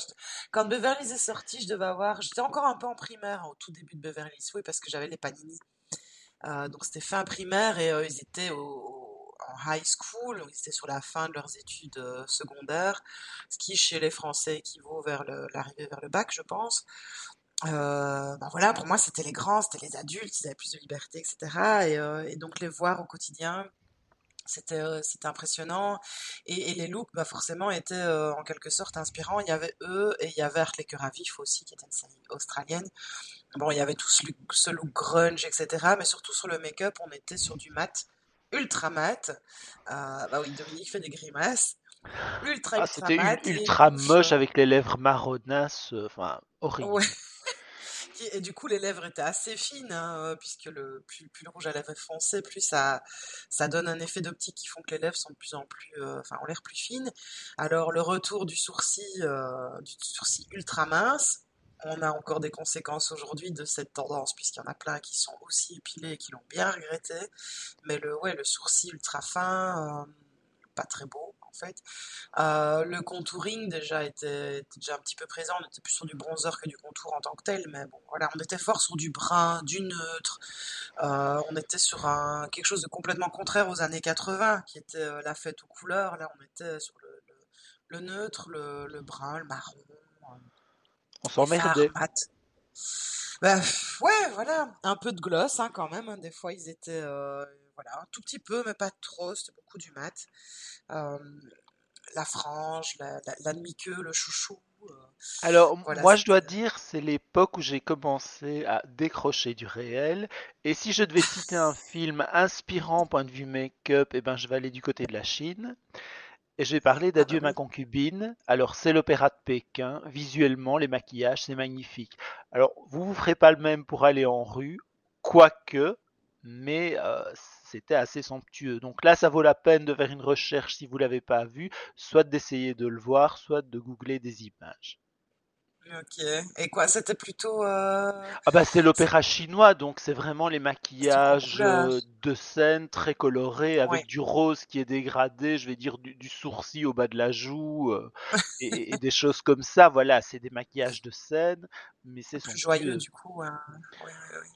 Speaker 2: quand Beverly est sorti, je devais avoir, j'étais encore un peu en primaire au tout début de Beverly oui, parce que j'avais les Panini. Euh, donc c'était fin primaire et euh, ils étaient au, en high school, ils étaient sur la fin de leurs études euh, secondaires, ce qui chez les Français équivaut vers l'arrivée vers le bac, je pense. ben voilà, pour moi c'était les grands, c'était les adultes, ils avaient plus de liberté, etc. Et, et donc les voir au quotidien, c'était c'était impressionnant. Et, et, les looks bah forcément étaient en quelque sorte inspirants. Il y avait eux et il y avait Art les cœurs à vif aussi qui était une série australienne. Bon il y avait tout ce look, grunge etc mais surtout sur le make-up on était sur du mat ultra mat. Euh, bah oui Dominique fait des grimaces.
Speaker 1: Ultra ah, ultra c'était ultra moche avec les lèvres marronasses enfin horrible. Ouais.
Speaker 2: Et du coup, les lèvres étaient assez fines, hein, euh, puisque plus, le rouge à lèvres est foncé, plus ça, ça donne un effet d'optique qui font que les lèvres sont de plus en plus, euh, enfin, ont l'air plus fines. Alors, le retour du sourcil, euh, du sourcil ultra mince, on a encore des conséquences aujourd'hui de cette tendance, puisqu'il y en a plein qui sont aussi épilés et qui l'ont bien regretté. Mais le, ouais, le sourcil ultra fin, pas très beau en fait. Euh, le contouring déjà était, déjà un petit peu présent, on était plus sur du bronzer que du contour en tant que tel, mais bon voilà, on était fort sur du brun, du neutre, euh, on était sur un, quelque chose de complètement contraire aux années 80, qui était euh, la fête aux couleurs, là on était sur le, le, neutre, le, le, brun, le marron.
Speaker 1: on s'emmerdait.
Speaker 2: Bah, ouais, voilà, un peu de gloss hein, quand même, hein. des fois ils étaient voilà, un tout petit peu, mais pas trop, c'était beaucoup du mat. la frange, la, la, demi-queue, le chouchou. Euh,
Speaker 1: Alors, moi, je dois dire, c'est l'époque où j'ai commencé à décrocher du réel. Et si je devais citer un film inspirant point de vue make-up, eh ben, je vais aller du côté de la Chine. Et je vais parler ah, d'Adieu bah ma concubine. Alors, c'est l'opéra de Pékin. Visuellement, les maquillages, c'est magnifique. Alors, vous vous ferez pas le même pour aller en rue, quoique, mais euh, c'était assez somptueux. Donc là, ça vaut la peine de faire une recherche si vous l'avez pas vu, soit d'essayer de le voir, soit de googler des images.
Speaker 2: Ok. Et quoi, c'était plutôt. Euh,
Speaker 1: ah bah c'est l'opéra chinois, donc c'est vraiment les maquillages euh, de scène très colorés avec du rose qui est dégradé, je vais dire du, sourcil au bas de la joue euh, et, des choses comme ça. Voilà, c'est des maquillages de scène, mais c'est
Speaker 2: joyeux du coup. Oui, oui,
Speaker 1: oui.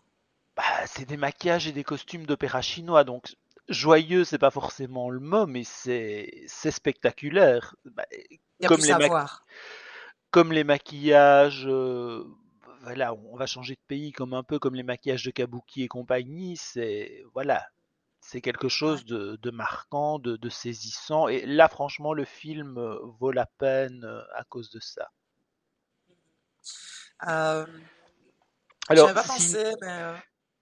Speaker 1: Bah, c'est des maquillages et des costumes d'opéra chinois, donc joyeux, c'est pas forcément le mot, mais c'est spectaculaire. Bah,
Speaker 2: comme, les
Speaker 1: comme les maquillages, euh, voilà, on va changer de pays comme un peu comme les maquillages de Kabuki et compagnie, c'est voilà, c'est quelque chose de, marquant, de, saisissant, et là franchement le film euh, vaut la peine euh, à cause de ça.
Speaker 2: Alors, pas pensé, mais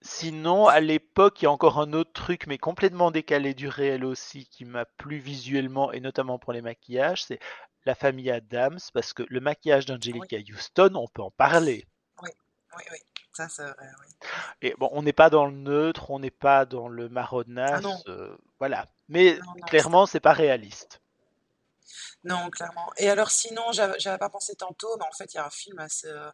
Speaker 1: Sinon, à l'époque, il y a encore un autre truc, mais complètement décalé du réel aussi, qui m'a plu visuellement et notamment pour les maquillages, c'est la famille Adams, parce que le maquillage d'Angelica Houston, on peut en parler.
Speaker 2: Oui, oui, oui. Ça, c'est vrai, oui.
Speaker 1: Et bon, on n'est pas dans le neutre, on n'est pas dans le ah euh, voilà. Mais clairement, c'est pas réaliste.
Speaker 2: Non, clairement. Et alors sinon, j'avais pas pensé tantôt, mais en fait, il y a un film assez, euh,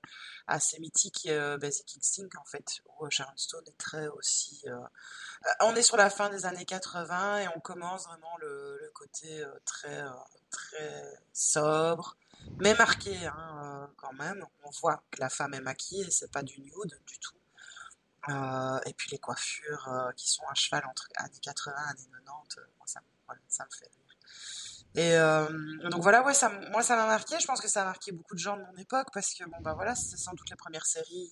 Speaker 2: mythique, euh, Basic Instinct, en fait, où euh, Sharon Stone est très aussi... on est sur la fin des années 80 et on commence vraiment le, côté très, très sobre, mais marqué hein, quand même. On voit que la femme est maquillée, c'est pas du nude du tout. et puis les coiffures qui sont à cheval entre années 80 et années 90, ça, ça me fait et euh, donc voilà, ouais, ça, moi ça m'a marqué. Je pense que ça a marqué beaucoup de gens de mon époque parce que bon bah voilà, c'est sans doute les premières séries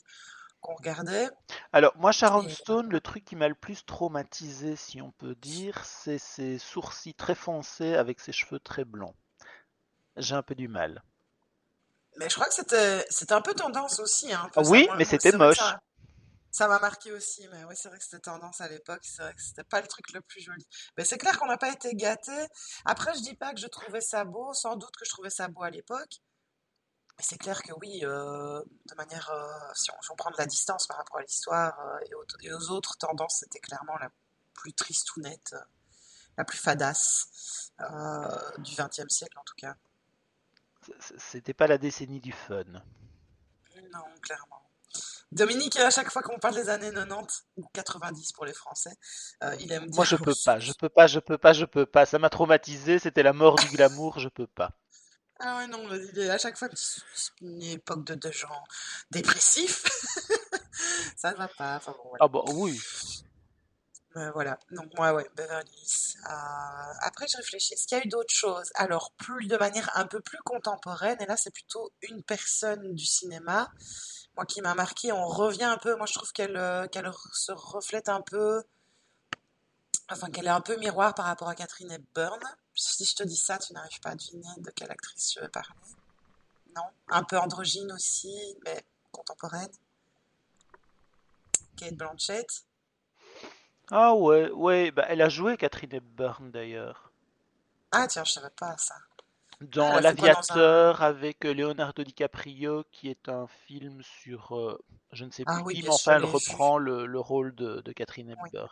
Speaker 2: qu'on regardait.
Speaker 1: Alors moi Sharon Stone, le truc qui m'a le plus traumatisé, si on peut dire, c'est ses sourcils très foncés avec ses cheveux très blancs. J'ai un peu du mal.
Speaker 2: Mais je crois que c'était c'était un peu tendance aussi. Hein,
Speaker 1: oui, mais c'était moche.
Speaker 2: Ça m'a marqué aussi, mais oui, c'est vrai que c'était tendance à l'époque, c'est vrai que c'était pas le truc le plus joli. Mais c'est clair qu'on n'a pas été gâtés. Après, je dis pas que je trouvais ça beau, sans doute que je trouvais ça beau à l'époque. Mais c'est clair que oui, euh, de manière, euh, si, on, prend de la distance par rapport à l'histoire euh, et, aux, autres tendances, c'était clairement la plus triste ou nette, la plus fadasse du XXe siècle en tout cas.
Speaker 1: C'était pas la décennie du fun.
Speaker 2: Non, clairement. Dominique, à chaque fois qu'on parle des années 90 ou 90 pour les Français, euh, il aime dire.
Speaker 1: Moi, je peux pas, je peux pas, je peux pas, je peux pas. Ça m'a traumatisé. C'était la mort du glamour. Je peux pas.
Speaker 2: Ah ouais, non, il est à chaque fois une époque de, de gens dépressifs. ça ne va pas. Enfin, bon, voilà.
Speaker 1: Ah bah oui.
Speaker 2: Euh, voilà, donc moi, ouais, Beverly Hills. Euh, après, je réfléchis, est-ce qu'il y a eu d'autres choses? Alors, plus de manière un peu plus contemporaine, et là, c'est plutôt une personne du cinéma, moi qui m'a marqué. On revient un peu, moi, je trouve qu'elle euh, qu'elle se reflète un peu, enfin, qu'elle est un peu miroir par rapport à Catherine Hepburn. Si je te dis ça, tu n'arrives pas à deviner de quelle actrice je veux parler. Non? Un peu androgyne aussi, mais contemporaine. Kate Blanchett.
Speaker 1: Ah ouais, ouais, bah elle a joué Catherine Hepburn d'ailleurs.
Speaker 2: Ah tiens, je savais pas ça.
Speaker 1: Dans ah, L'Aviateur avec euh, Leonardo DiCaprio, qui est un film sur, euh, je ne sais ah plus qui, mais enfin elle reprend le, rôle de, Catherine Hepburn.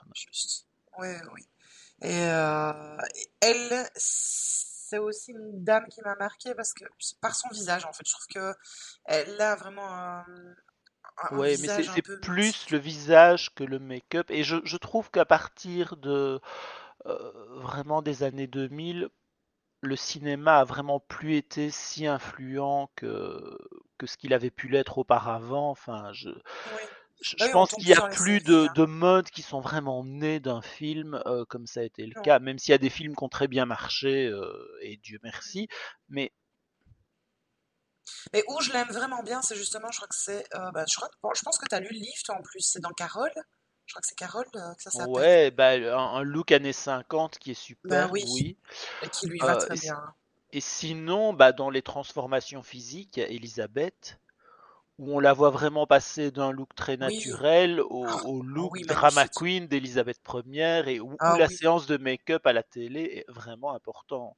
Speaker 2: Oui, oui. Et euh, elle, c'est aussi une dame qui m'a marqué parce que par son visage, en fait, je trouve que elle a vraiment
Speaker 1: Ouais, mais c'est plus le visage que le make-up. Et je, trouve qu'à partir de euh, vraiment des années 2000, le cinéma a vraiment plus été si influent que, que ce qu'il avait pu l'être auparavant. Enfin, je, je, pense qu'il n'y a plus de, de, modes qui sont vraiment nés d'un film euh, comme ça a été le cas, même s'il y a des films qui ont très bien marché, euh, et Dieu merci. Mais
Speaker 2: mais où je l'aime vraiment bien, c'est justement, je crois que c'est. Euh, bah, je, crois, je pense que tu as lu le livre, toi en plus, c'est dans Carole. Je crois que c'est Carole euh, que ça s'appelle.
Speaker 1: Ouais, bah, un, look années 50 qui est super, bah oui.
Speaker 2: Et qui lui va euh, très bien.
Speaker 1: Et sinon, bah, dans les transformations physiques, Elisabeth, où on la voit vraiment passer d'un look très naturel au, ah, look drama queen d'Elisabeth Ier et où, ah la séance de make-up à la télé est vraiment importante.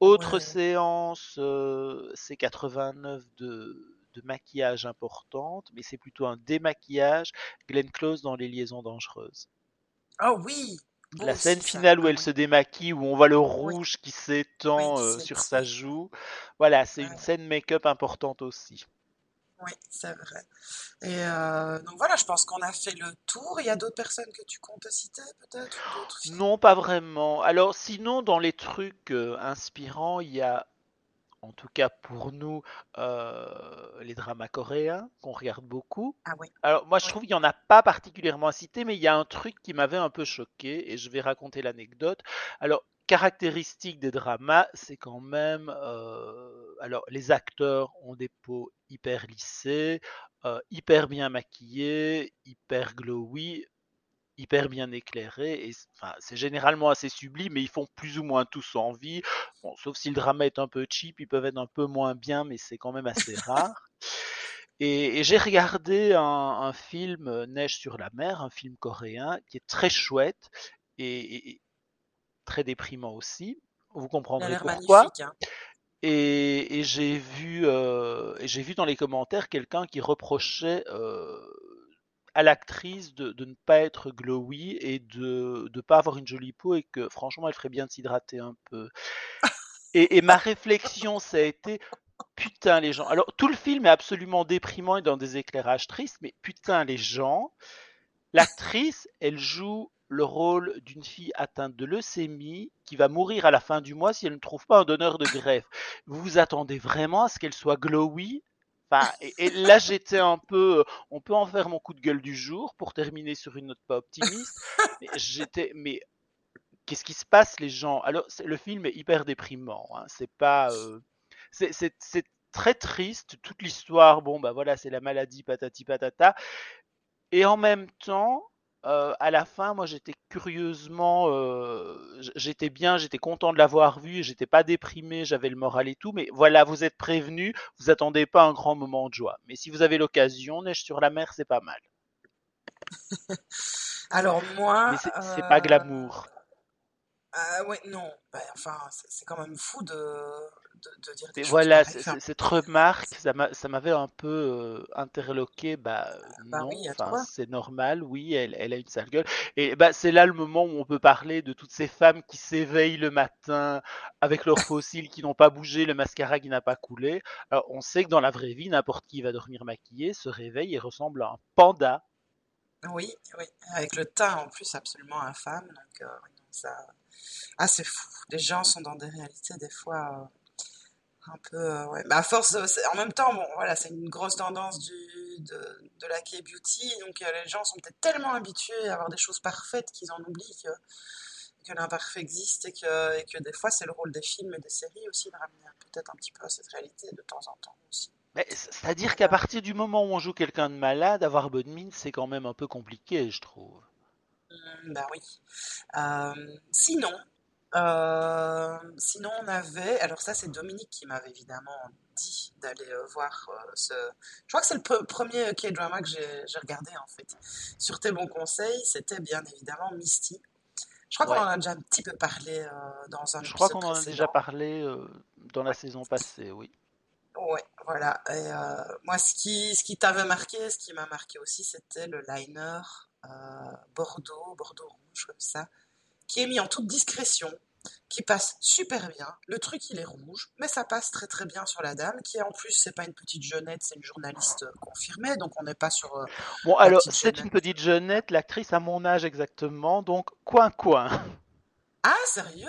Speaker 1: Autre séance, euh, c'est 89 de, de maquillage importante, mais c'est plutôt un démaquillage. Glenn Close dans Les Liaisons Dangereuses.
Speaker 2: Ah oui,
Speaker 1: la scène finale où elle se démaquille, où on voit le rouge qui s'étend euh, sur sa joue. Voilà, c'est une scène make-up importante aussi.
Speaker 2: Oui, c'est vrai. Et euh, donc voilà, je pense qu'on a fait le tour. Il y a d'autres personnes que tu comptes citer peut-être
Speaker 1: Non, pas vraiment. Alors sinon, dans les trucs euh, inspirants, il y a, en tout cas pour nous, euh, les dramas coréens qu'on regarde beaucoup.
Speaker 2: Ah oui.
Speaker 1: Alors moi, je trouve qu'il n'y en a pas particulièrement à citer, mais il y a un truc qui m'avait un peu choqué et je vais raconter l'anecdote. Alors caractéristique des dramas, c'est quand même, euh, alors les acteurs ont des peaux hyper lissées, euh, hyper bien maquillés, hyper glowy, hyper bien éclairés, et enfin, c'est généralement assez sublime, mais ils font plus ou moins tous envie. Bon, sauf si le drama est un peu cheap, ils peuvent être un peu moins bien, mais c'est quand même assez rare. Et, j'ai regardé un, un, film Neige sur la mer, un film coréen qui est très chouette. Et, très déprimant aussi. Vous comprendrez pourquoi. Hein. Et, j'ai vu, euh, j'ai vu dans les commentaires quelqu'un qui reprochait euh, à l'actrice de, ne pas être glowy et de ne pas avoir une jolie peau et que franchement elle ferait bien de s'hydrater un peu. Et, ma réflexion, ça a été putain les gens. Alors tout le film est absolument déprimant et dans des éclairages tristes, mais putain les gens. L'actrice, elle joue le rôle d'une fille atteinte de leucémie qui va mourir à la fin du mois si elle ne trouve pas un donneur de greffe. Vous vous attendez vraiment à ce qu'elle soit glowy Enfin, et, là j'étais un peu, on peut en faire mon coup de gueule du jour pour terminer sur une note pas optimiste. J'étais, mais qu'est-ce qui se passe les gens? Alors le film est hyper déprimant. Hein. c'est pas, euh, c'est très triste toute l'histoire. Bon bah voilà, c'est la maladie patati patata. Et en même temps, euh, à la fin, moi, j'étais curieusement, euh, j'étais bien, j'étais content de l'avoir vu, j'étais pas déprimé, j'avais le moral et tout. Mais voilà, vous êtes prévenus, vous attendez pas un grand moment de joie. Mais si vous avez l'occasion, Neige sur la mer, c'est pas mal.
Speaker 2: Alors moi,
Speaker 1: mais c'est pas glamour.
Speaker 2: Euh, ouais, non. Ben, enfin, c'est quand même fou de de, dire des
Speaker 1: voilà,
Speaker 2: choses
Speaker 1: cette remarque, ça m'avait un peu euh, interloqué. Bah,
Speaker 2: bah
Speaker 1: non, c'est normal, oui, elle, elle, a une sale gueule. Et bah, c'est là le moment où on peut parler de toutes ces femmes qui s'éveillent le matin avec leurs fossiles qui n'ont pas bougé, le mascara qui n'a pas coulé. Alors, on sait que dans la vraie vie, n'importe qui va dormir maquillé se réveille et ressemble à un panda.
Speaker 2: Oui, oui, avec le teint en plus absolument infâme. Donc, euh, ça... Ah, c'est fou. Les gens sont dans des réalités des fois euh, un peu. Euh, ouais. À force, en même temps, bon, voilà, c'est une grosse tendance du, de, de la K-beauty. Donc, les gens sont peut-être tellement habitués à avoir des choses parfaites qu'ils en oublient que, que l'imparfait existe et que, et que des fois, c'est le rôle des films et des séries aussi de ramener peut-être un petit peu à cette réalité de temps en temps aussi.
Speaker 1: C'est-à-dire qu'à partir du moment où on joue quelqu'un de malade, avoir bonne mine, c'est quand même un peu compliqué, je trouve.
Speaker 2: Mmh, bah oui. Euh, sinon, euh, sinon on avait, alors ça c'est Dominique qui m'avait évidemment dit d'aller euh, voir ce. Je crois que c'est le premier K-drama que j'ai regardé en fait. Sur tes bons conseils, c'était bien évidemment Misty. Je crois qu'on en a déjà un petit peu parlé dans un
Speaker 1: Je crois qu'on en a déjà parlé dans la saison passée, oui.
Speaker 2: Ouais, voilà. Et euh, moi, ce qui, ce qui t'avait marqué, ce qui m'a marqué aussi, c'était le liner euh, Bordeaux, Bordeaux rouge comme ça, qui est mis en toute discrétion, qui passe super bien. Le truc, il est rouge, mais ça passe très très bien sur la dame, qui en plus, c'est pas une petite jeunette, c'est une journaliste confirmée, donc on n'est pas sur. Euh,
Speaker 1: bon, alors, c'est une petite jeunette, l'actrice à mon âge exactement, donc coin coin.
Speaker 2: Ah, sérieux?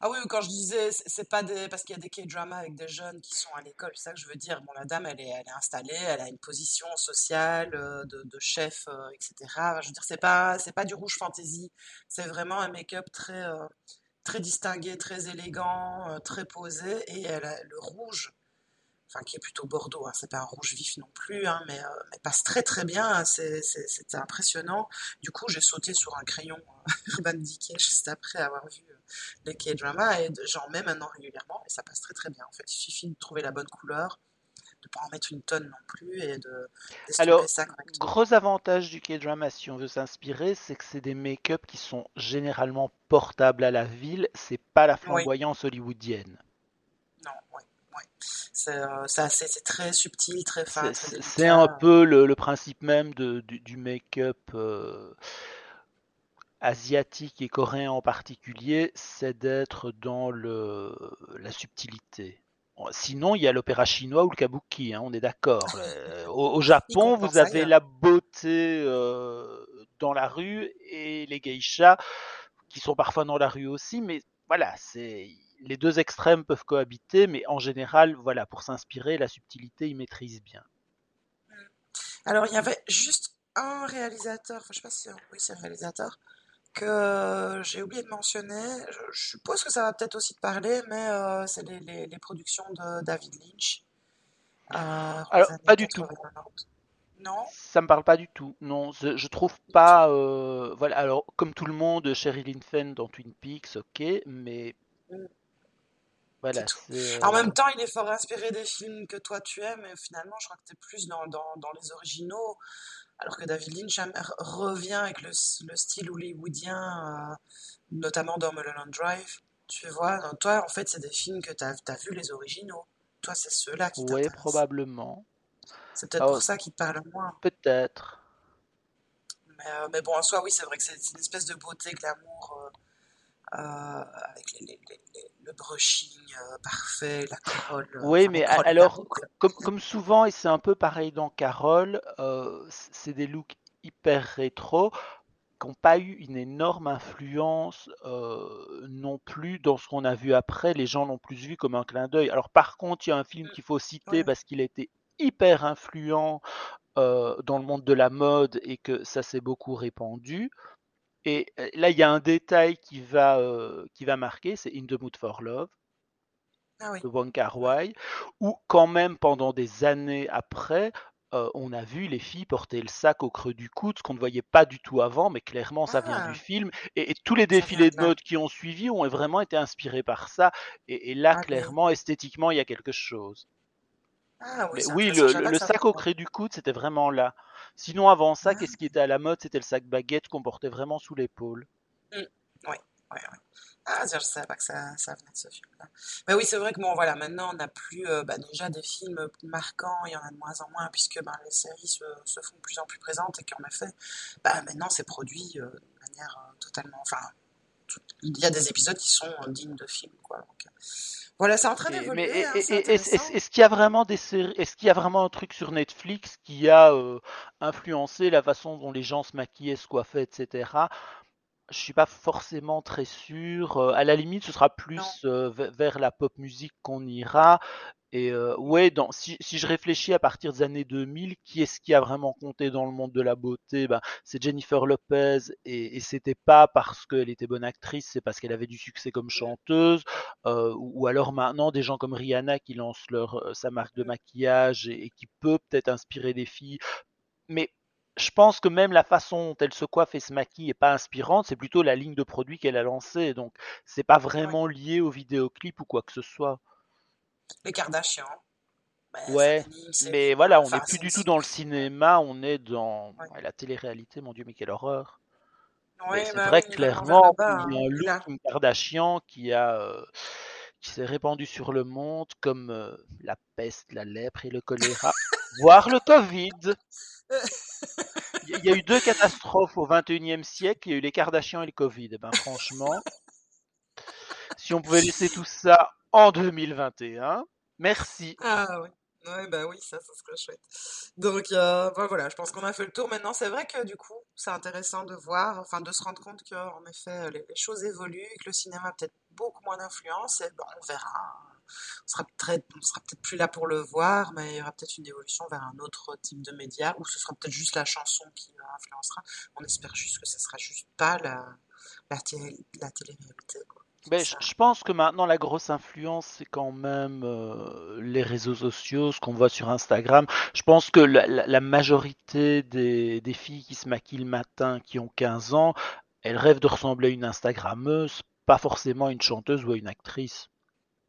Speaker 2: Ah oui, quand je disais, c'est pas des. Parce qu'il y a des K-dramas avec des jeunes qui sont à l'école, c'est ça que je veux dire. Bon, la dame, elle est, installée, elle a une position sociale, euh, de, chef, euh, etc. Je veux dire, c'est pas, pas du rouge fantasy. C'est vraiment un make-up très, euh, distingué, très élégant, très posé. Et elle a, le rouge, enfin qui est plutôt bordeaux, hein, c'est pas un rouge vif non plus, hein, mais, passe très très bien, c'était impressionnant. Du coup, j'ai sauté sur un crayon Urban Decay juste après avoir vu les K-drama et j'en mets maintenant régulièrement et ça passe très très bien. En fait, il suffit de trouver la bonne couleur, de pas en mettre une tonne non plus et de
Speaker 1: Alors, ça gros avantage du K-drama si on veut s'inspirer, c'est que c'est des make-up qui sont généralement portables à la ville, c'est pas la flamboyance hollywoodienne.
Speaker 2: Non, oui. Euh, c'est très subtil, très fin.
Speaker 1: C'est un peu le, principe même de, du, make-up euh, asiatique et coréen en particulier, c'est d'être dans le, la subtilité. Sinon, il y a l'opéra chinois ou le kabuki, hein, on est d'accord. Euh, au, Japon, vous avez la beauté euh, dans la rue et les geishas qui sont parfois dans la rue aussi, mais voilà, c'est les deux extrêmes peuvent cohabiter, mais en général, voilà, pour s'inspirer, la subtilité, ils maîtrisent bien.
Speaker 2: Alors, il y avait juste un réalisateur, enfin, je sais pas si oui, c'est un réalisateur, que j'ai oublié de mentionner. Je, suppose que ça va peut-être aussi te parler, mais euh, c'est les, les, productions de David Lynch.
Speaker 1: Euh, Alors, pas du tout.
Speaker 2: Non?
Speaker 1: Ça me parle pas du tout. Non, je, trouve pas. Euh, voilà, alors, comme tout le monde, Sherilyn Fenn dans Twin Peaks, ok, mais. Mm.
Speaker 2: Voilà, en même temps, il est fort inspiré des films que toi tu aimes, mais finalement, je crois que tu es plus dans, dans, dans les originaux. Alors que David Lynch revient avec le, style hollywoodien, euh, notamment dans Mulholland Drive. Tu vois, toi, en fait, c'est des films que tu as, as, vu les originaux. Toi, c'est ceux-là qui
Speaker 1: Oui, probablement.
Speaker 2: C'est peut-être pour ça qu'ils te parlent moins.
Speaker 1: Peut-être.
Speaker 2: Mais, euh, mais, bon, en soi, oui, c'est vrai que c'est une espèce de beauté, glamour. Euh, euh, avec le brushing euh, parfait, la Carole.
Speaker 1: Euh, oui, mais alors, comme, comme, souvent, et c'est un peu pareil dans Carole, c'est des looks hyper rétro qui n'ont pas eu une énorme influence non plus dans ce qu'on a vu après. Les gens l'ont plus vu comme un clin d'œil. Alors par contre, il y a un film mm. qu'il faut citer parce qu'il a été hyper influent dans le monde de la mode et que ça s'est beaucoup répandu. Et là, il y a un détail qui va, qui va marquer, c'est In the Mood for Love ah de Wong Kar Wai, où quand même pendant des années après, on a vu les filles porter le sac au creux du coude, ce qu'on ne voyait pas du tout avant, mais clairement ça vient du ah! film. Et, tous les défilés de mode qui ont suivi ont vraiment été inspirés par ça. Et, là, ah, clairement, esthétiquement, il y a quelque chose.
Speaker 2: Ah, oui,
Speaker 1: oui le, sac au creux du coude, c'était vraiment là. Sinon, avant ça, qu'est-ce qui était à la mode? C'était le sac baguette qu'on portait vraiment sous l'épaule.
Speaker 2: Oui, oui, oui. Ah, je savais pas que ça, ça venait de ce film-là. Mais oui, c'est vrai que bon, voilà, maintenant on n'a plus euh, bah, déjà des films marquants, il y en a de moins en moins, puisque bah, les séries se, se, font de plus en plus présentes et qu'en effet, bah, maintenant c'est produit euh, de manière euh, totalement. Enfin, tout, il y a des épisodes qui sont euh, dignes de films, quoi. Donc, euh, voilà, c'est en train d'évoluer. Hein,
Speaker 1: est-ce qu'il y a vraiment des est-ce qu'il y a vraiment un truc sur Netflix qui a euh, influencé la façon dont les gens se maquillaient, se coiffaient, etc. Je suis pas forcément très sûr. Euh, à la limite, ce sera plus euh, vers la pop musique qu'on ira. Et euh, ouais, dans, si, si, je réfléchis à partir des années 2000, qui est-ce qui a vraiment compté dans le monde de la beauté? Ben, C'est Jennifer Lopez, et, et c'était pas parce qu'elle était bonne actrice, c'est parce qu'elle avait du succès comme chanteuse, euh, ou, ou, alors maintenant des gens comme Rihanna qui lancent leur, euh, sa marque de maquillage et, et qui peut peut-être inspirer des filles. Mais je pense que même la façon dont elle se coiffe et se maquille est pas inspirante, c'est plutôt la ligne de produits qu'elle a lancée, donc c'est pas vraiment lié au vidéoclip ou quoi que ce soit
Speaker 2: les Kardashians.
Speaker 1: Ben, ouais, mais voilà, on n'est plus du tout dans le cinéma, on est dans ouais. Ouais, la télé-réalité, mon dieu, mais quelle horreur. Ouais, c'est bah, vrai oui, clairement il y a un hein. look Kim Kardashian qui a euh, qui s'est répandu sur le monde comme euh, la peste, la lèpre et le choléra, voire le Covid. Il y a eu deux catastrophes au 21e siècle, il y a eu les Kardashians et le Covid. Ben franchement, si on pouvait laisser tout ça en 2021. Merci.
Speaker 2: Ah oui. Ouais, bah oui, ça, ça serait chouette. Donc, euh, bah voilà, je pense qu'on a fait le tour. Maintenant, c'est vrai que du coup, c'est intéressant de voir, enfin, de se rendre compte qu'en effet, les, les, choses évoluent, que le cinéma a peut-être beaucoup moins d'influence, et bon, on verra. On sera peut-être, on sera peut-être plus là pour le voir, mais il y aura peut-être une évolution vers un autre type de média, ou ce sera peut-être juste la chanson qui influencera. On espère juste que ce sera juste pas la, la, télé, la télé-réalité, quoi.
Speaker 1: Ben, je pense que maintenant la grosse influence c'est quand même euh, les réseaux sociaux, ce qu'on voit sur Instagram. Je pense que la, la, la majorité des, des, filles qui se maquillent le matin, qui ont 15 ans, elles rêvent de ressembler à une Instagrammeuse, pas forcément à une chanteuse ou à une actrice.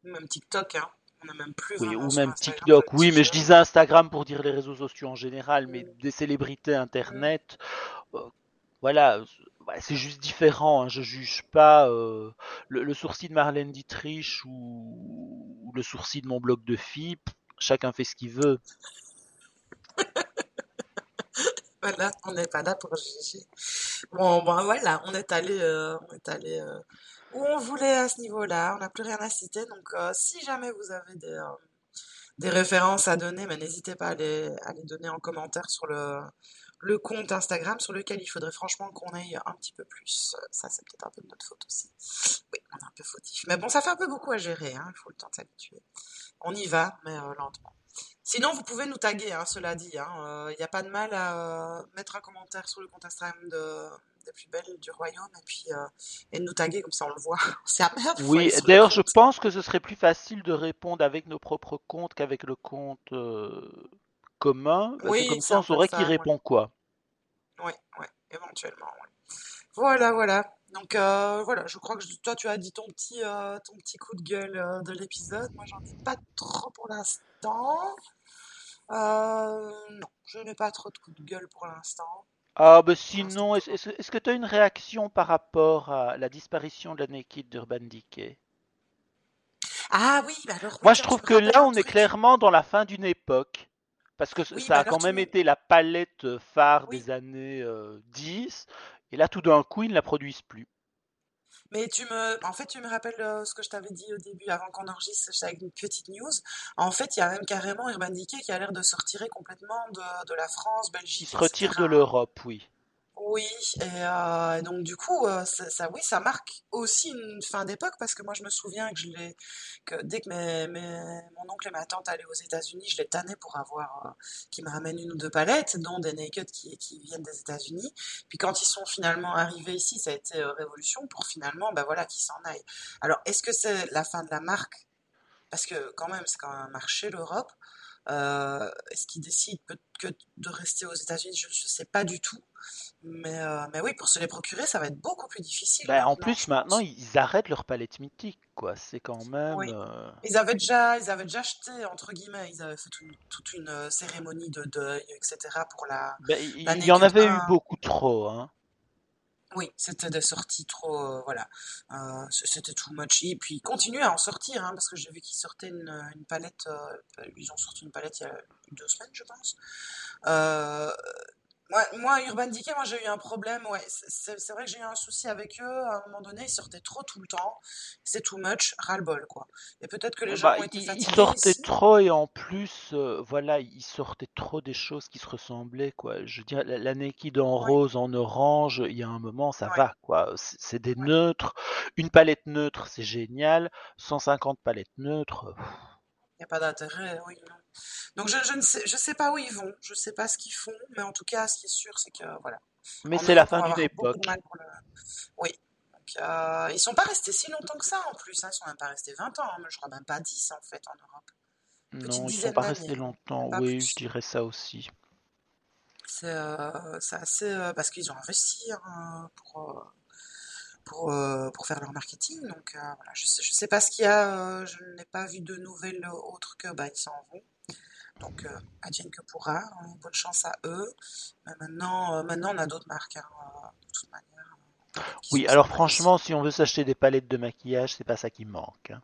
Speaker 2: Même TikTok, hein. On a même plus
Speaker 1: oui, ou même TikTok, oui, mais je disais Instagram pour dire les réseaux sociaux en général, mais des célébrités internet, euh, voilà, c'est juste différent. Hein. Je juge pas euh, le, le, sourcil de Marlène Dietrich ou, ou, le sourcil de mon blog de filles. Chacun fait ce qu'il veut.
Speaker 2: voilà, on n'est pas là pour juger. Bon, bon voilà, on est allé, euh, on est allé euh, où on voulait à ce niveau-là. On n'a plus rien à citer. Donc, euh, si jamais vous avez des, euh, références à donner, mais n'hésitez pas à les, à les donner en commentaire sur le le compte Instagram sur lequel il faudrait franchement qu'on aille un petit peu plus. Ça, c'est peut-être un peu de notre faute aussi. Oui, on est un peu fautif. Mais bon, ça fait un peu beaucoup à gérer, hein. il faut le temps de s'habituer. On y va, mais euh, lentement. Sinon, vous pouvez nous taguer, hein, cela dit. Il hein. n'y euh, a pas de mal à euh, mettre un commentaire sur le compte Instagram de, des plus belles du royaume et puis euh, et de nous taguer, comme ça on le voit. C'est à merde.
Speaker 1: Oui, d'ailleurs, je pense que ce serait plus facile de répondre avec nos propres comptes qu'avec le compte commun. Oui, comme ça, on saurait qui répond quoi.
Speaker 2: Oui, ouais, éventuellement. Ouais. Voilà, voilà. Donc euh, voilà, je crois que je, toi tu as dit ton petit, euh, ton petit coup de gueule euh, de l'épisode. Moi j'en ai pas trop pour l'instant. non, je n'ai pas trop de coup de gueule pour l'instant.
Speaker 1: Ah bah sinon, est-ce est est que tu as une réaction par rapport à la disparition de la Naked d'Urban Decay?
Speaker 2: Ah oui, bah alors.
Speaker 1: Moi je trouve que là on est clairement dans la fin d'une époque. Parce que oui, ça a quand même été la palette phare oui. des années euh, 10, et là tout d'un coup ils ne la produisent plus.
Speaker 2: Mais tu me, en fait, tu me rappelles euh, ce que je t'avais dit au début, avant qu'on enregistre, avec une petite news. En fait, il y a même carrément Urban Decay qui a l'air de se retirer complètement de, de la France, Belgique.
Speaker 1: Il se retire de l'Europe, oui.
Speaker 2: Oui, et, euh, donc du coup, euh, ça, oui, ça marque aussi une fin d'époque parce que moi je me souviens que je que dès que mon oncle et ma tante allaient aux États-Unis, je les tannais pour avoir, euh, qui me ramènent une ou deux palettes, dont des naked qui, viennent des États-Unis. Puis quand ils sont finalement arrivés ici, ça a été révolution pour finalement, bah voilà, qu'ils s'en aillent. Alors, est-ce que c'est la fin de la marque? Parce que quand même, c'est quand même un marché l'Europe. Euh, est-ce qu'ils décident que de rester aux États-Unis Je ne sais pas du tout. Mais, euh, mais oui, pour se les procurer, ça va être beaucoup plus difficile.
Speaker 1: Bah, en plus, maintenant, ils arrêtent leur palette mythique, quoi. C'est quand même.
Speaker 2: Oui.
Speaker 1: Euh...
Speaker 2: Ils avaient déjà, ils avaient déjà acheté entre guillemets, ils avaient fait une, toute une euh, cérémonie de deuil, etc. pour la.
Speaker 1: Bah, il y en avait 1. eu beaucoup trop, hein.
Speaker 2: Oui, c'était des sorties trop, euh, voilà, euh, c'était too much. Et puis, ils continuent à en sortir, hein, parce que j'ai vu qu'ils sortaient une, une palette, euh, ils ont sorti une palette il y a deux semaines, je pense. Moi, moi, Urban Decay, moi j'ai eu un problème. Ouais, c'est vrai que j'ai eu un souci avec eux. À un moment donné, ils sortaient trop tout le temps. C'est too much, ras-le-bol, quoi. Et peut-être que les gens
Speaker 1: bah,
Speaker 2: ont été
Speaker 1: ils,
Speaker 2: fatigués.
Speaker 1: ils sortaient
Speaker 2: ici.
Speaker 1: trop et en plus, euh, voilà, ils sortaient trop des choses qui se ressemblaient, quoi. Je veux dire, la, Naked en
Speaker 2: Ouais,
Speaker 1: rose, en orange, il y a un moment, ça
Speaker 2: ouais,
Speaker 1: va, quoi. C'est des
Speaker 2: ouais.
Speaker 1: neutres. Une palette neutre, c'est génial. 150 palettes neutres.
Speaker 2: Il n'y a pas d'intérêt, oui, non. Donc je, je ne sais, je sais pas où ils vont, je sais pas ce qu'ils font, mais en tout cas, ce qui est sûr, c'est que voilà,
Speaker 1: Mais c'est la fin d'une époque.
Speaker 2: le. Oui. Donc, euh, ils sont pas restés si longtemps que ça en plus, hein. Ils sont même pas restés 20 ans, hein. je crois même pas 10 en fait en Europe. Petite
Speaker 1: Non, ils sont pas restés longtemps.
Speaker 2: pas
Speaker 1: Oui, je dirais ça aussi.
Speaker 2: C'est euh, assez euh, parce qu'ils ont investi hein, pour, euh, pour, euh, pour faire leur marketing. Donc euh, voilà, je sais, je sais pas ce qu'il y a, euh, je n'ai pas vu de nouvelles autres que bah ils s'en vont. Donc, euh, advienne que pourra. hein, bonne chance à eux. Mais maintenant, euh, maintenant on a d'autres marques, hein, de toute manière, euh,
Speaker 1: Oui, alors franchement, si on veut s'acheter des palettes de maquillage, c'est pas ça qui manque. hein.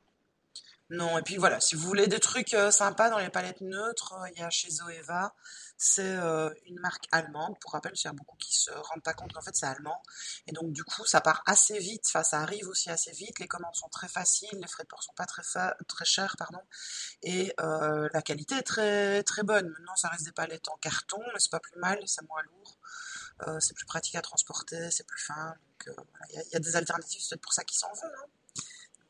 Speaker 2: Non, et puis voilà, si vous voulez des trucs euh, sympas dans les palettes neutres, euh, il y a chez Zoeva, c'est euh, une marque allemande. Pour rappel, il y a beaucoup qui se rendent pas compte qu'en fait c'est allemand. Et donc du coup, ça part assez vite, enfin ça arrive aussi assez vite, les commandes sont très faciles, les frais de port sont pas très, fa- très chers, pardon, et euh, la qualité est très très bonne. Maintenant, ça reste des palettes en carton, mais c'est pas plus mal, c'est moins lourd, euh, c'est plus pratique à transporter, c'est plus fin. Donc euh, voilà, il y, a il y a des alternatives, c'est pour ça qu'ils s'en vont. hein.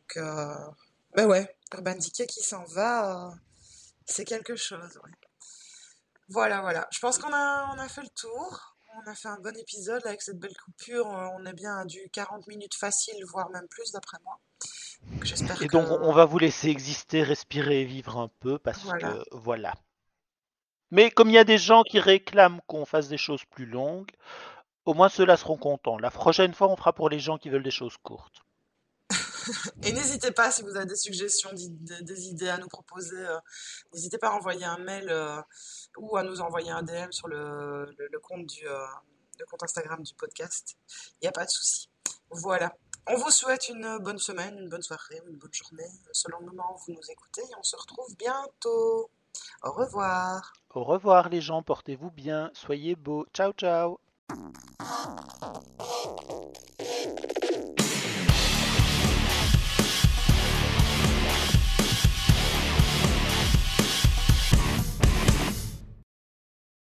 Speaker 2: Donc, euh, bah ouais, Urban Decay qui s'en va, euh, c'est quelque chose. ouais. Voilà, voilà. Je pense qu'on a, on a fait le tour. On a fait un bon épisode avec cette belle coupure. Euh, On est bien à du 40 minutes facile, voire même plus d'après moi. Donc j'espère
Speaker 1: Et
Speaker 2: que...
Speaker 1: donc, on on va vous laisser exister, respirer et vivre un peu parce
Speaker 2: Voilà.
Speaker 1: que voilà. Mais comme il y a des gens qui réclament qu'on fasse des choses plus longues, au moins ceux-là seront contents. La prochaine fois, on fera pour les gens qui veulent des choses courtes.
Speaker 2: Et n'hésitez pas, si vous avez des suggestions, des idées à nous proposer, euh, n'hésitez pas à envoyer un mail euh, ou à nous envoyer un DM sur le, compte du, euh, le compte Instagram du podcast. Il n'y a pas de souci. Voilà. On vous souhaite une bonne semaine, une bonne soirée, une bonne journée, selon le moment où vous nous écoutez, et on se retrouve bientôt. Au revoir.
Speaker 1: Au revoir les gens, portez-vous bien, soyez beaux. Ciao ciao